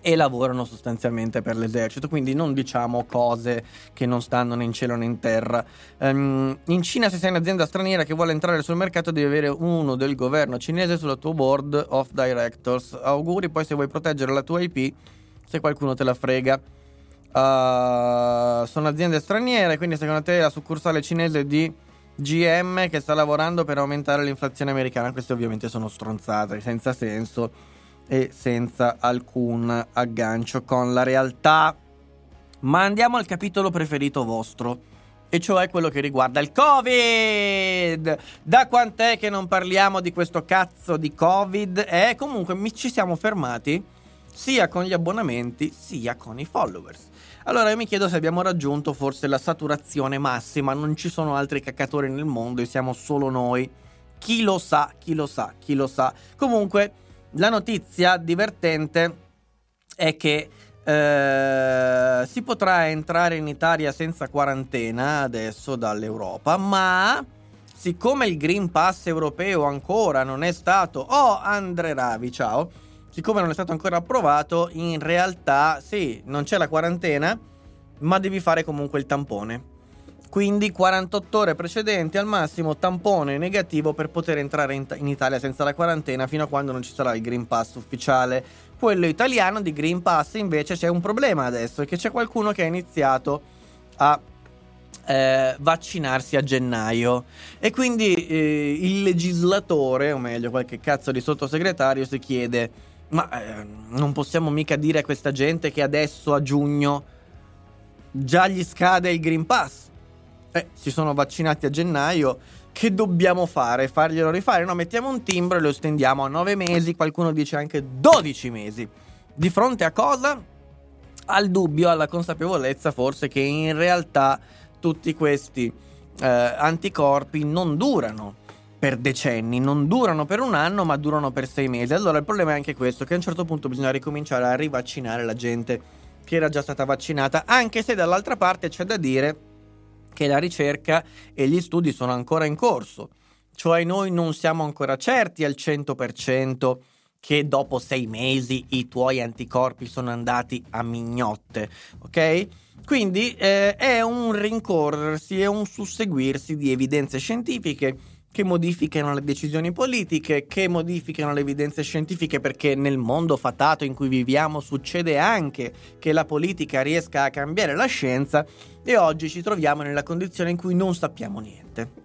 e lavorano sostanzialmente per l'esercito, quindi non diciamo cose che non stanno né in cielo né in terra. Um, in Cina se sei un'azienda straniera che vuole entrare sul mercato devi avere uno del governo cinese sulla tua board of directors. Auguri poi se vuoi proteggere la tua IP, se qualcuno te la frega. Uh, sono aziende straniere, quindi secondo te la succursale cinese di GM che sta lavorando per aumentare l'inflazione americana, queste ovviamente sono stronzate, senza senso e senza alcun aggancio con la realtà. Ma andiamo al capitolo preferito vostro, e cioè quello che riguarda il Covid. Da quant'è che non parliamo di questo cazzo di Covid? E eh, comunque ci siamo fermati sia con gli abbonamenti sia con i followers. Allora io mi chiedo se abbiamo raggiunto forse la saturazione massima, non ci sono altri caccatori nel mondo e siamo solo noi. Chi lo sa, chi lo sa, chi lo sa. Comunque la notizia divertente è che eh, si potrà entrare in Italia senza quarantena adesso dall'Europa, ma siccome il Green Pass europeo ancora non è stato... Oh, Andre Ravi, ciao! Siccome non è stato ancora approvato, in realtà sì, non c'è la quarantena, ma devi fare comunque il tampone. Quindi 48 ore precedenti al massimo tampone negativo per poter entrare in, in, Italia senza la quarantena fino a quando non ci sarà il Green Pass ufficiale. Quello italiano di Green Pass invece c'è un problema adesso, è che c'è qualcuno che ha iniziato a eh, vaccinarsi a gennaio e quindi eh, il legislatore, o meglio qualche cazzo di sottosegretario, si chiede ma eh, non possiamo mica dire a questa gente che adesso a giugno già gli scade il Green Pass eh, si sono vaccinati a gennaio. Che dobbiamo fare? Farglielo rifare? No, mettiamo un timbro e lo estendiamo a 9 mesi, qualcuno dice anche 12 mesi. Di fronte a cosa? Al dubbio, alla consapevolezza forse che in realtà tutti questi eh, anticorpi non durano per decenni, non durano per un anno, ma durano per sei mesi. Allora il problema è anche questo, che a un certo punto bisogna ricominciare a rivaccinare la gente che era già stata vaccinata, anche se dall'altra parte c'è da dire che la ricerca e gli studi sono ancora in corso, cioè noi non siamo ancora certi al 100% che dopo sei mesi i tuoi anticorpi sono andati a mignotte, ok? Quindi eh, è un rincorrersi, è un susseguirsi di evidenze scientifiche che modificano le decisioni politiche, che modificano le evidenze scientifiche, perché nel mondo fatato in cui viviamo succede anche che la politica riesca a cambiare la scienza e oggi ci troviamo nella condizione in cui non sappiamo niente.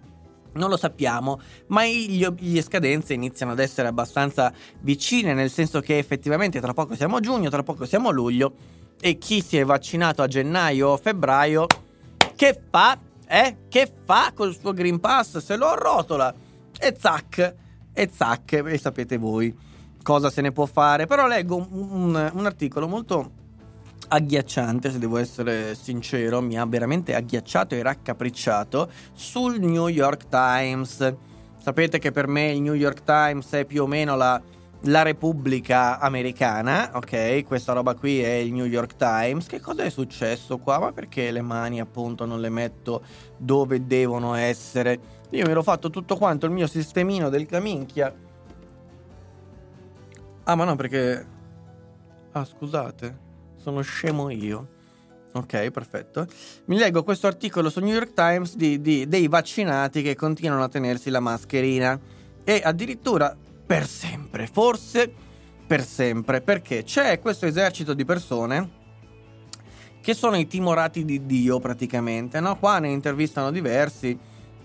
Non lo sappiamo, ma le scadenze iniziano ad essere abbastanza vicine, nel senso che effettivamente tra poco siamo giugno, tra poco siamo luglio e chi si è vaccinato a gennaio o febbraio, che fa? Eh? Che fa col suo Green Pass? Se lo arrotola e zac, e zac, e sapete voi cosa se ne può fare. Però leggo un, un, un articolo molto agghiacciante, se devo essere sincero, mi ha veramente agghiacciato e raccapricciato sul New York Times. Sapete che per me il New York Times è più o meno la, la Repubblica americana, ok? Questa roba qui è il New York Times. Che cosa è successo qua? Ma perché le mani appunto non le metto dove devono essere? Io mi ero fatto tutto quanto il mio sistemino del caminchia. Ah, ma no, perché... Ah, scusate sono scemo io. Ok, perfetto. Mi leggo questo articolo su New York Times di, di, dei vaccinati che continuano a tenersi la mascherina. E addirittura per sempre, forse per sempre, perché c'è questo esercito di persone che sono i timorati di Dio praticamente, no? Qua ne intervistano diversi,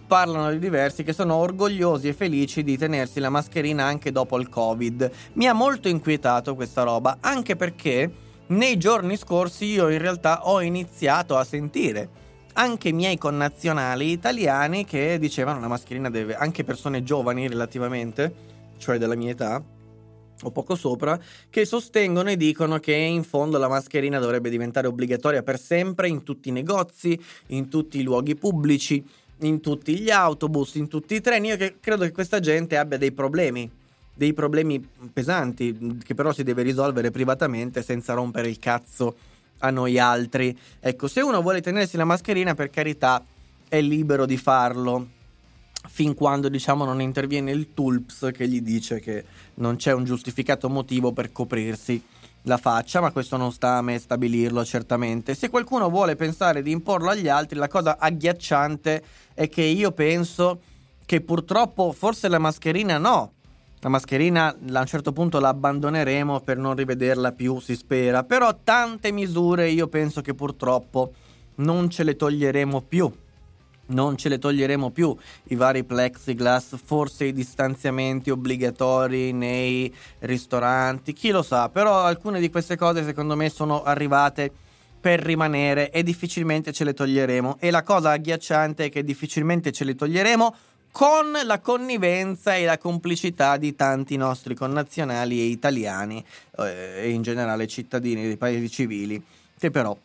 parlano di diversi che sono orgogliosi e felici di tenersi la mascherina anche dopo il Covid. Mi ha molto inquietato questa roba, anche perché nei giorni scorsi io in realtà ho iniziato a sentire anche i miei connazionali italiani che dicevano la mascherina deve, anche persone giovani relativamente, cioè della mia età, o poco sopra, che sostengono e dicono che in fondo la mascherina dovrebbe diventare obbligatoria per sempre in tutti i negozi, in tutti i luoghi pubblici, in tutti gli autobus, in tutti i treni. Io credo che questa gente abbia dei problemi dei problemi pesanti che però si deve risolvere privatamente senza rompere il cazzo a noi altri. Ecco, se uno vuole tenersi la mascherina, per carità, è libero di farlo. Fin quando diciamo non interviene il Tulps che gli dice che non c'è un giustificato motivo per coprirsi la faccia, ma questo non sta a me stabilirlo certamente. Se qualcuno vuole pensare di imporlo agli altri, la cosa agghiacciante è che io penso che purtroppo forse la mascherina no, la mascherina a un certo punto la abbandoneremo per non rivederla più, si spera. Però tante misure io penso che purtroppo non ce le toglieremo più. Non ce le toglieremo più i vari plexiglass, forse i distanziamenti obbligatori nei ristoranti, chi lo sa, però alcune di queste cose secondo me sono arrivate per rimanere e difficilmente ce le toglieremo. E la cosa agghiacciante è che difficilmente ce le toglieremo con la connivenza e la complicità di tanti nostri connazionali e italiani eh, e in generale cittadini dei paesi civili che però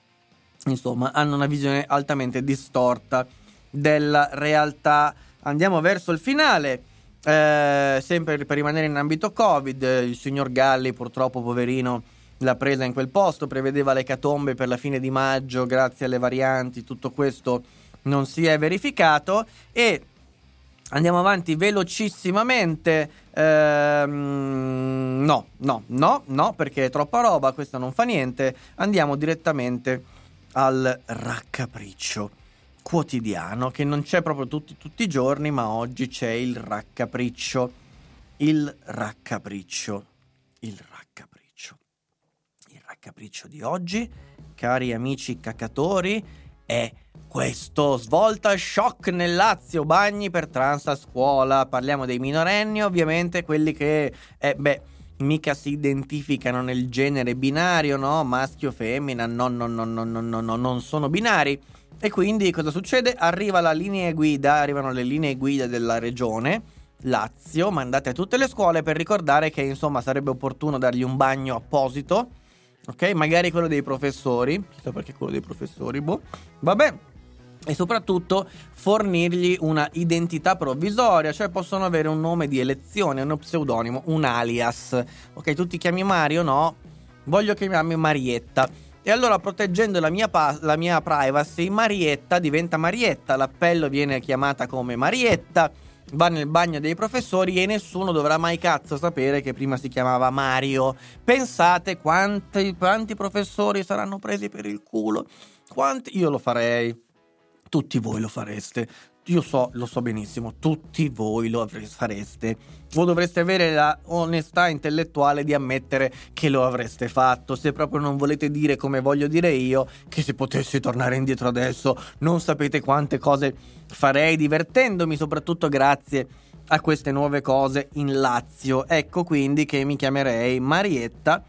insomma hanno una visione altamente distorta della realtà. Andiamo verso il finale. Eh, sempre per rimanere in ambito Covid, il signor Galli, purtroppo poverino, l'ha presa in quel posto, prevedeva le catombe per la fine di maggio, grazie alle varianti, tutto questo non si è verificato e Andiamo avanti velocissimamente. Ehm, no, no, no, no, perché è troppa roba, questo non fa niente. Andiamo direttamente al raccapriccio quotidiano, che non c'è proprio tutti, tutti i giorni, ma oggi c'è il raccapriccio. Il raccapriccio. Il raccapriccio. Il raccapriccio di oggi, cari amici cacatori, è questo svolta shock nel Lazio, bagni per trans a scuola. Parliamo dei minorenni, ovviamente, quelli che, eh, beh, mica si identificano nel genere binario, no? Maschio, femmina, no, no, no, no, no, no, no, non sono binari. E quindi cosa succede? Arriva la linea guida, arrivano le linee guida della regione Lazio, mandate a tutte le scuole per ricordare che insomma sarebbe opportuno dargli un bagno apposito. Ok, magari quello dei professori, chissà perché quello dei professori, boh. Vabbè, e soprattutto fornirgli una identità provvisoria, cioè possono avere un nome di elezione, uno pseudonimo, un alias. Ok, tu ti chiami Mario? No, voglio chiamarmi Marietta. E allora proteggendo la mia, pa- la mia privacy, Marietta diventa Marietta, l'appello viene chiamata come Marietta, va nel bagno dei professori e nessuno dovrà mai cazzo sapere che prima si chiamava Mario. Pensate quanti, quanti professori saranno presi per il culo. Quanti? Io lo farei. Tutti voi lo fareste. Io so, lo so benissimo, tutti voi lo fareste. O dovreste avere la onestà intellettuale di ammettere che lo avreste fatto. Se proprio non volete dire come voglio dire io, che se potessi tornare indietro adesso, non sapete quante cose farei divertendomi, soprattutto grazie a queste nuove cose in Lazio. Ecco quindi che mi chiamerei Marietta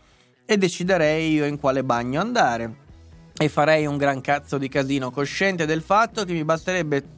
e deciderei io in quale bagno andare e farei un gran cazzo di casino, cosciente del fatto che mi basterebbe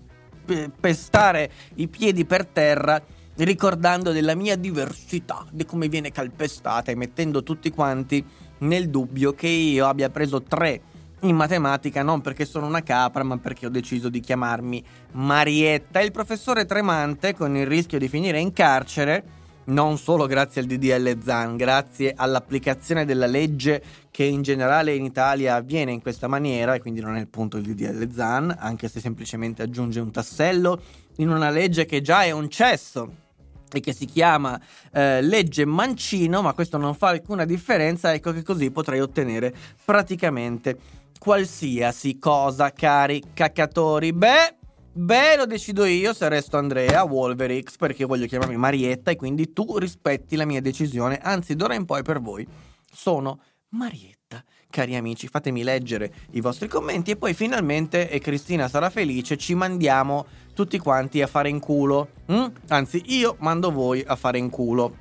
pestare i piedi per terra ricordando della mia diversità, di come viene calpestata e mettendo tutti quanti nel dubbio che io abbia preso tre in matematica non perché sono una capra, ma perché ho deciso di chiamarmi Marietta. Il professore Tremante, con il rischio di finire in carcere, non solo grazie al DDL Zan, grazie all'applicazione della legge che in generale in Italia avviene in questa maniera, e quindi non è il punto del DDL Zan, anche se semplicemente aggiunge un tassello in una legge che già è un cesso e che si chiama eh, legge Mancino, ma questo non fa alcuna differenza, ecco che così potrei ottenere praticamente qualsiasi cosa, cari caccatori. Beh, beh, lo decido io se resto Andrea, Wolverix, perché voglio chiamarmi Marietta e quindi tu rispetti la mia decisione, anzi d'ora in poi per voi sono Marietta. Cari amici, fatemi leggere i vostri commenti e poi finalmente, e Cristina sarà felice, ci mandiamo tutti quanti a fare in culo. Mm? Anzi, io mando voi a fare in culo.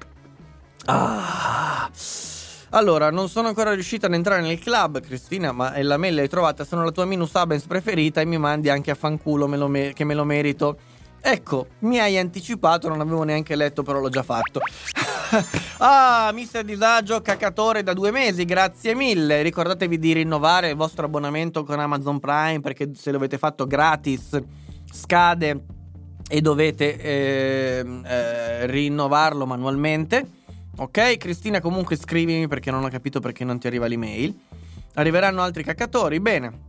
Ah. Allora, non sono ancora riuscita ad entrare nel club, Cristina, ma la mail l'hai trovata, sono la tua minus abens preferita e mi mandi anche a fanculo me me- che me lo merito. Ecco, mi hai anticipato, non avevo neanche letto, però l'ho già fatto. ah, mister Disagio, cacatore da due mesi, grazie mille. Ricordatevi di rinnovare il vostro abbonamento con Amazon Prime perché se l'avete fatto gratis scade e dovete eh, eh, rinnovarlo manualmente. Ok, Cristina, comunque scrivimi perché non ho capito perché non ti arriva l'email. Arriveranno altri caccatori? Bene.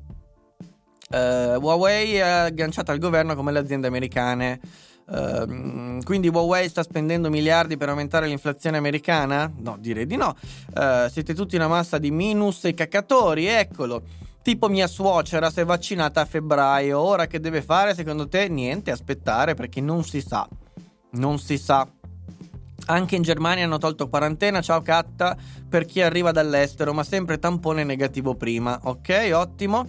Uh, Huawei è agganciata al governo come le aziende americane. Uh, quindi Huawei sta spendendo miliardi per aumentare l'inflazione americana? No, direi di no. Uh, siete tutti una massa di minus e caccatori, eccolo. Tipo mia suocera si è vaccinata a febbraio. Ora che deve fare secondo te? Niente, aspettare perché non si sa. Non si sa. Anche in Germania hanno tolto quarantena, ciao Catta, per chi arriva dall'estero, ma sempre tampone negativo prima. Ok, ottimo.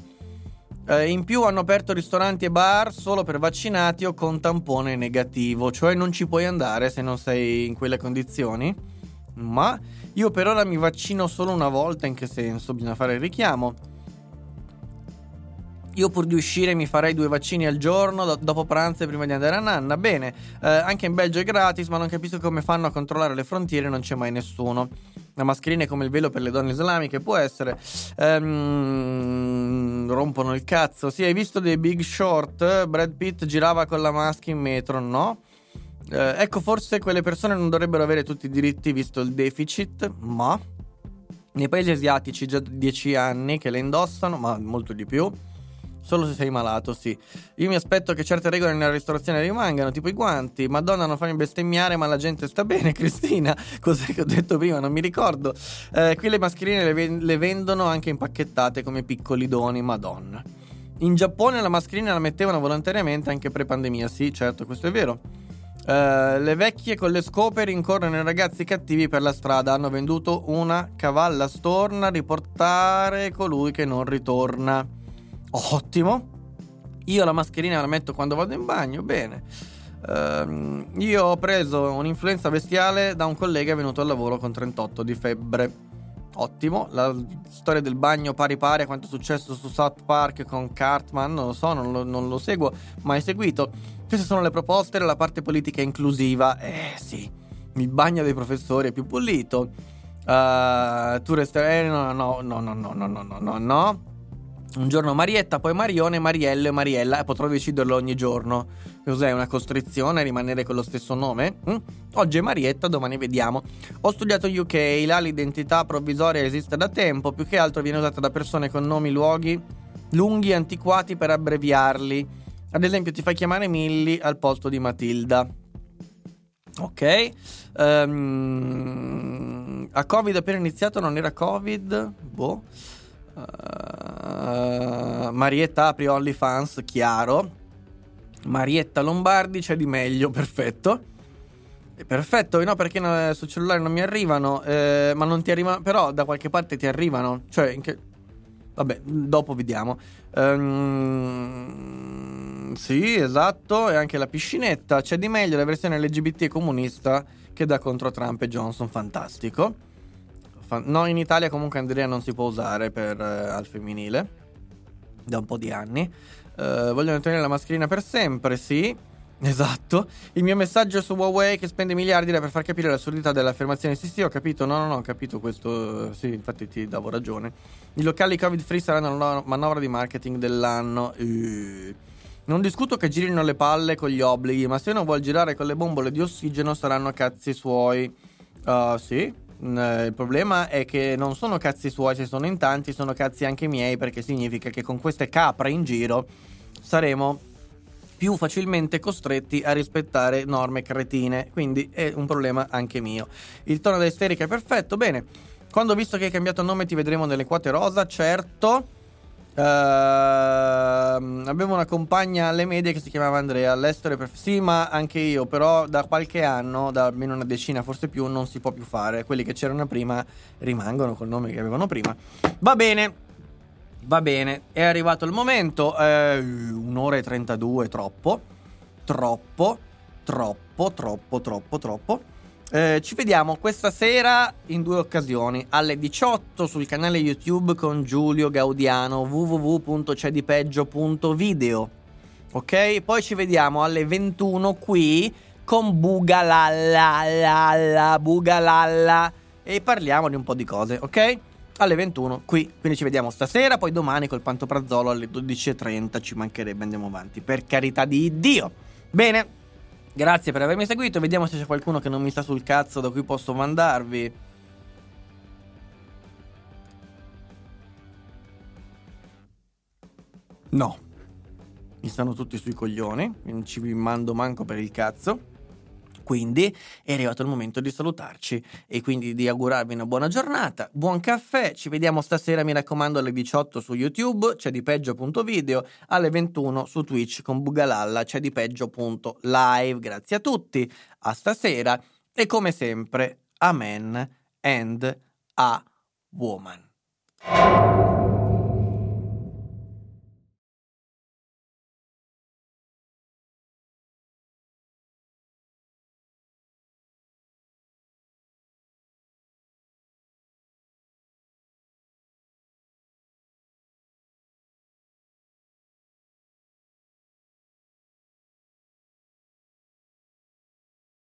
Eh, in più hanno aperto ristoranti e bar solo per vaccinati o con tampone negativo, cioè non ci puoi andare se non sei in quelle condizioni. Ma io per ora mi vaccino solo una volta, in che senso? Bisogna fare il richiamo. Io pur di uscire mi farei due vaccini al giorno do- dopo pranzo e prima di andare a nanna. Bene, eh, anche in Belgio è gratis, ma non capisco come fanno a controllare le frontiere, non c'è mai nessuno. La mascherina è come il velo per le donne islamiche, può essere. Ehm, rompono il cazzo. Sì, hai visto dei Big Short? Brad Pitt girava con la maschera in metro, no? Eh, ecco, forse quelle persone non dovrebbero avere tutti i diritti visto il deficit, ma nei paesi asiatici già da 10 anni che le indossano, ma molto di più. Solo se sei malato, sì. Io mi aspetto che certe regole nella ristorazione rimangano, tipo i guanti. Madonna, non fammi bestemmiare, ma la gente sta bene, Cristina. Cos'è che ho detto prima? Non mi ricordo. Eh, qui le mascherine le, v- le vendono anche impacchettate come piccoli doni, madonna. In Giappone la mascherina la mettevano volontariamente anche pre-pandemia, sì, certo, questo è vero. Uh, le vecchie con le scope rincorrono i ragazzi cattivi per la strada. Hanno venduto una cavalla storna a riportare colui che non ritorna. Ottimo. Io la mascherina la metto quando vado in bagno, bene. Uh, io ho preso un'influenza bestiale da un collega venuto al lavoro con 38 di febbre. Ottimo, la storia del bagno pari pari a quanto è successo su South Park con Cartman, non lo so, non lo, non lo seguo, mai seguito. Queste sono le proposte della parte politica inclusiva. Eh sì, il bagno dei professori è più pulito. Uh, tu resterai... Eh, no, no, no, no, no, no, no, no, no. Un giorno Marietta, poi Marione, Mariello e Mariella e potrò deciderlo ogni giorno. Cos'è una costrizione rimanere con lo stesso nome? Mm? Oggi è Marietta, domani vediamo. Ho studiato UK, là l'identità provvisoria esiste da tempo, più che altro viene usata da persone con nomi, luoghi lunghi e antiquati per abbreviarli. Ad esempio ti fai chiamare Milly al posto di Matilda. Ok. Um, a Covid appena iniziato non era Covid? Boh. Uh, Marietta apri OnlyFans, chiaro. Marietta Lombardi c'è di meglio, perfetto. Perfetto, no, perché no, sul cellulare non mi arrivano, eh, ma non ti arrivano, però da qualche parte ti arrivano. Cioè, che... vabbè, dopo vediamo. Um, sì, esatto, e anche la piscinetta. C'è di meglio la versione LGBT comunista che dà contro Trump e Johnson, fantastico. No, in Italia comunque Andrea non si può usare per, eh, al femminile da un po' di anni. Uh, vogliono tenere la mascherina per sempre, sì. Esatto. Il mio messaggio su Huawei che spende miliardi era per far capire l'assurdità dell'affermazione. Sì, sì, ho capito. No, no, no, ho capito questo. Sì, infatti ti davo ragione. I locali Covid free saranno la manovra di marketing dell'anno. Uh. Non discuto che girino le palle con gli obblighi, ma se uno vuol girare con le bombole di ossigeno saranno cazzi suoi. Uh, sì, eh, il problema è che non sono cazzi suoi, se sono in tanti, sono cazzi anche miei, perché significa che con queste capre in giro saremo più facilmente costretti a rispettare norme cretine. Quindi è un problema anche mio. Il tono dell'isterica è perfetto. Bene, quando ho visto che hai cambiato nome ti vedremo nelle quote rosa, certo. Uh, avevo una compagna alle medie che si chiamava Andrea. All'estero è. Sì, ma anche io, però da qualche anno, da almeno una decina, forse più, non si può più fare. Quelli che c'erano prima rimangono col nome che avevano prima. Va bene. Va bene, è arrivato il momento. Eh, un'ora e 32, troppo. Troppo, troppo, troppo, troppo, troppo. Eh, ci vediamo questa sera in due occasioni. Alle 18 sul canale YouTube con Giulio Gaudiano www.cedipeggio.video. Ok? Poi ci vediamo alle 21 qui con Bugalalla, Bugalalla e parliamo di un po' di cose, ok? alle 21 qui. Quindi ci vediamo stasera, poi domani col Pantoprazzolo alle 12.30 ci mancherebbe, andiamo avanti. Per carità di Dio. Bene, grazie per avermi seguito, vediamo se c'è qualcuno che non mi sta sul cazzo da cui posso mandarvi. No. Mi stanno tutti sui coglioni, non ci mando manco per il cazzo. Quindi è arrivato il momento di salutarci e quindi di augurarvi una buona giornata, buon caffè, ci vediamo stasera mi raccomando alle 18 su YouTube, c'è di peggio.video, alle 21 su Twitch con Bugalalla, c'è di peggio.live, grazie a tutti, a stasera e come sempre, amen and a woman.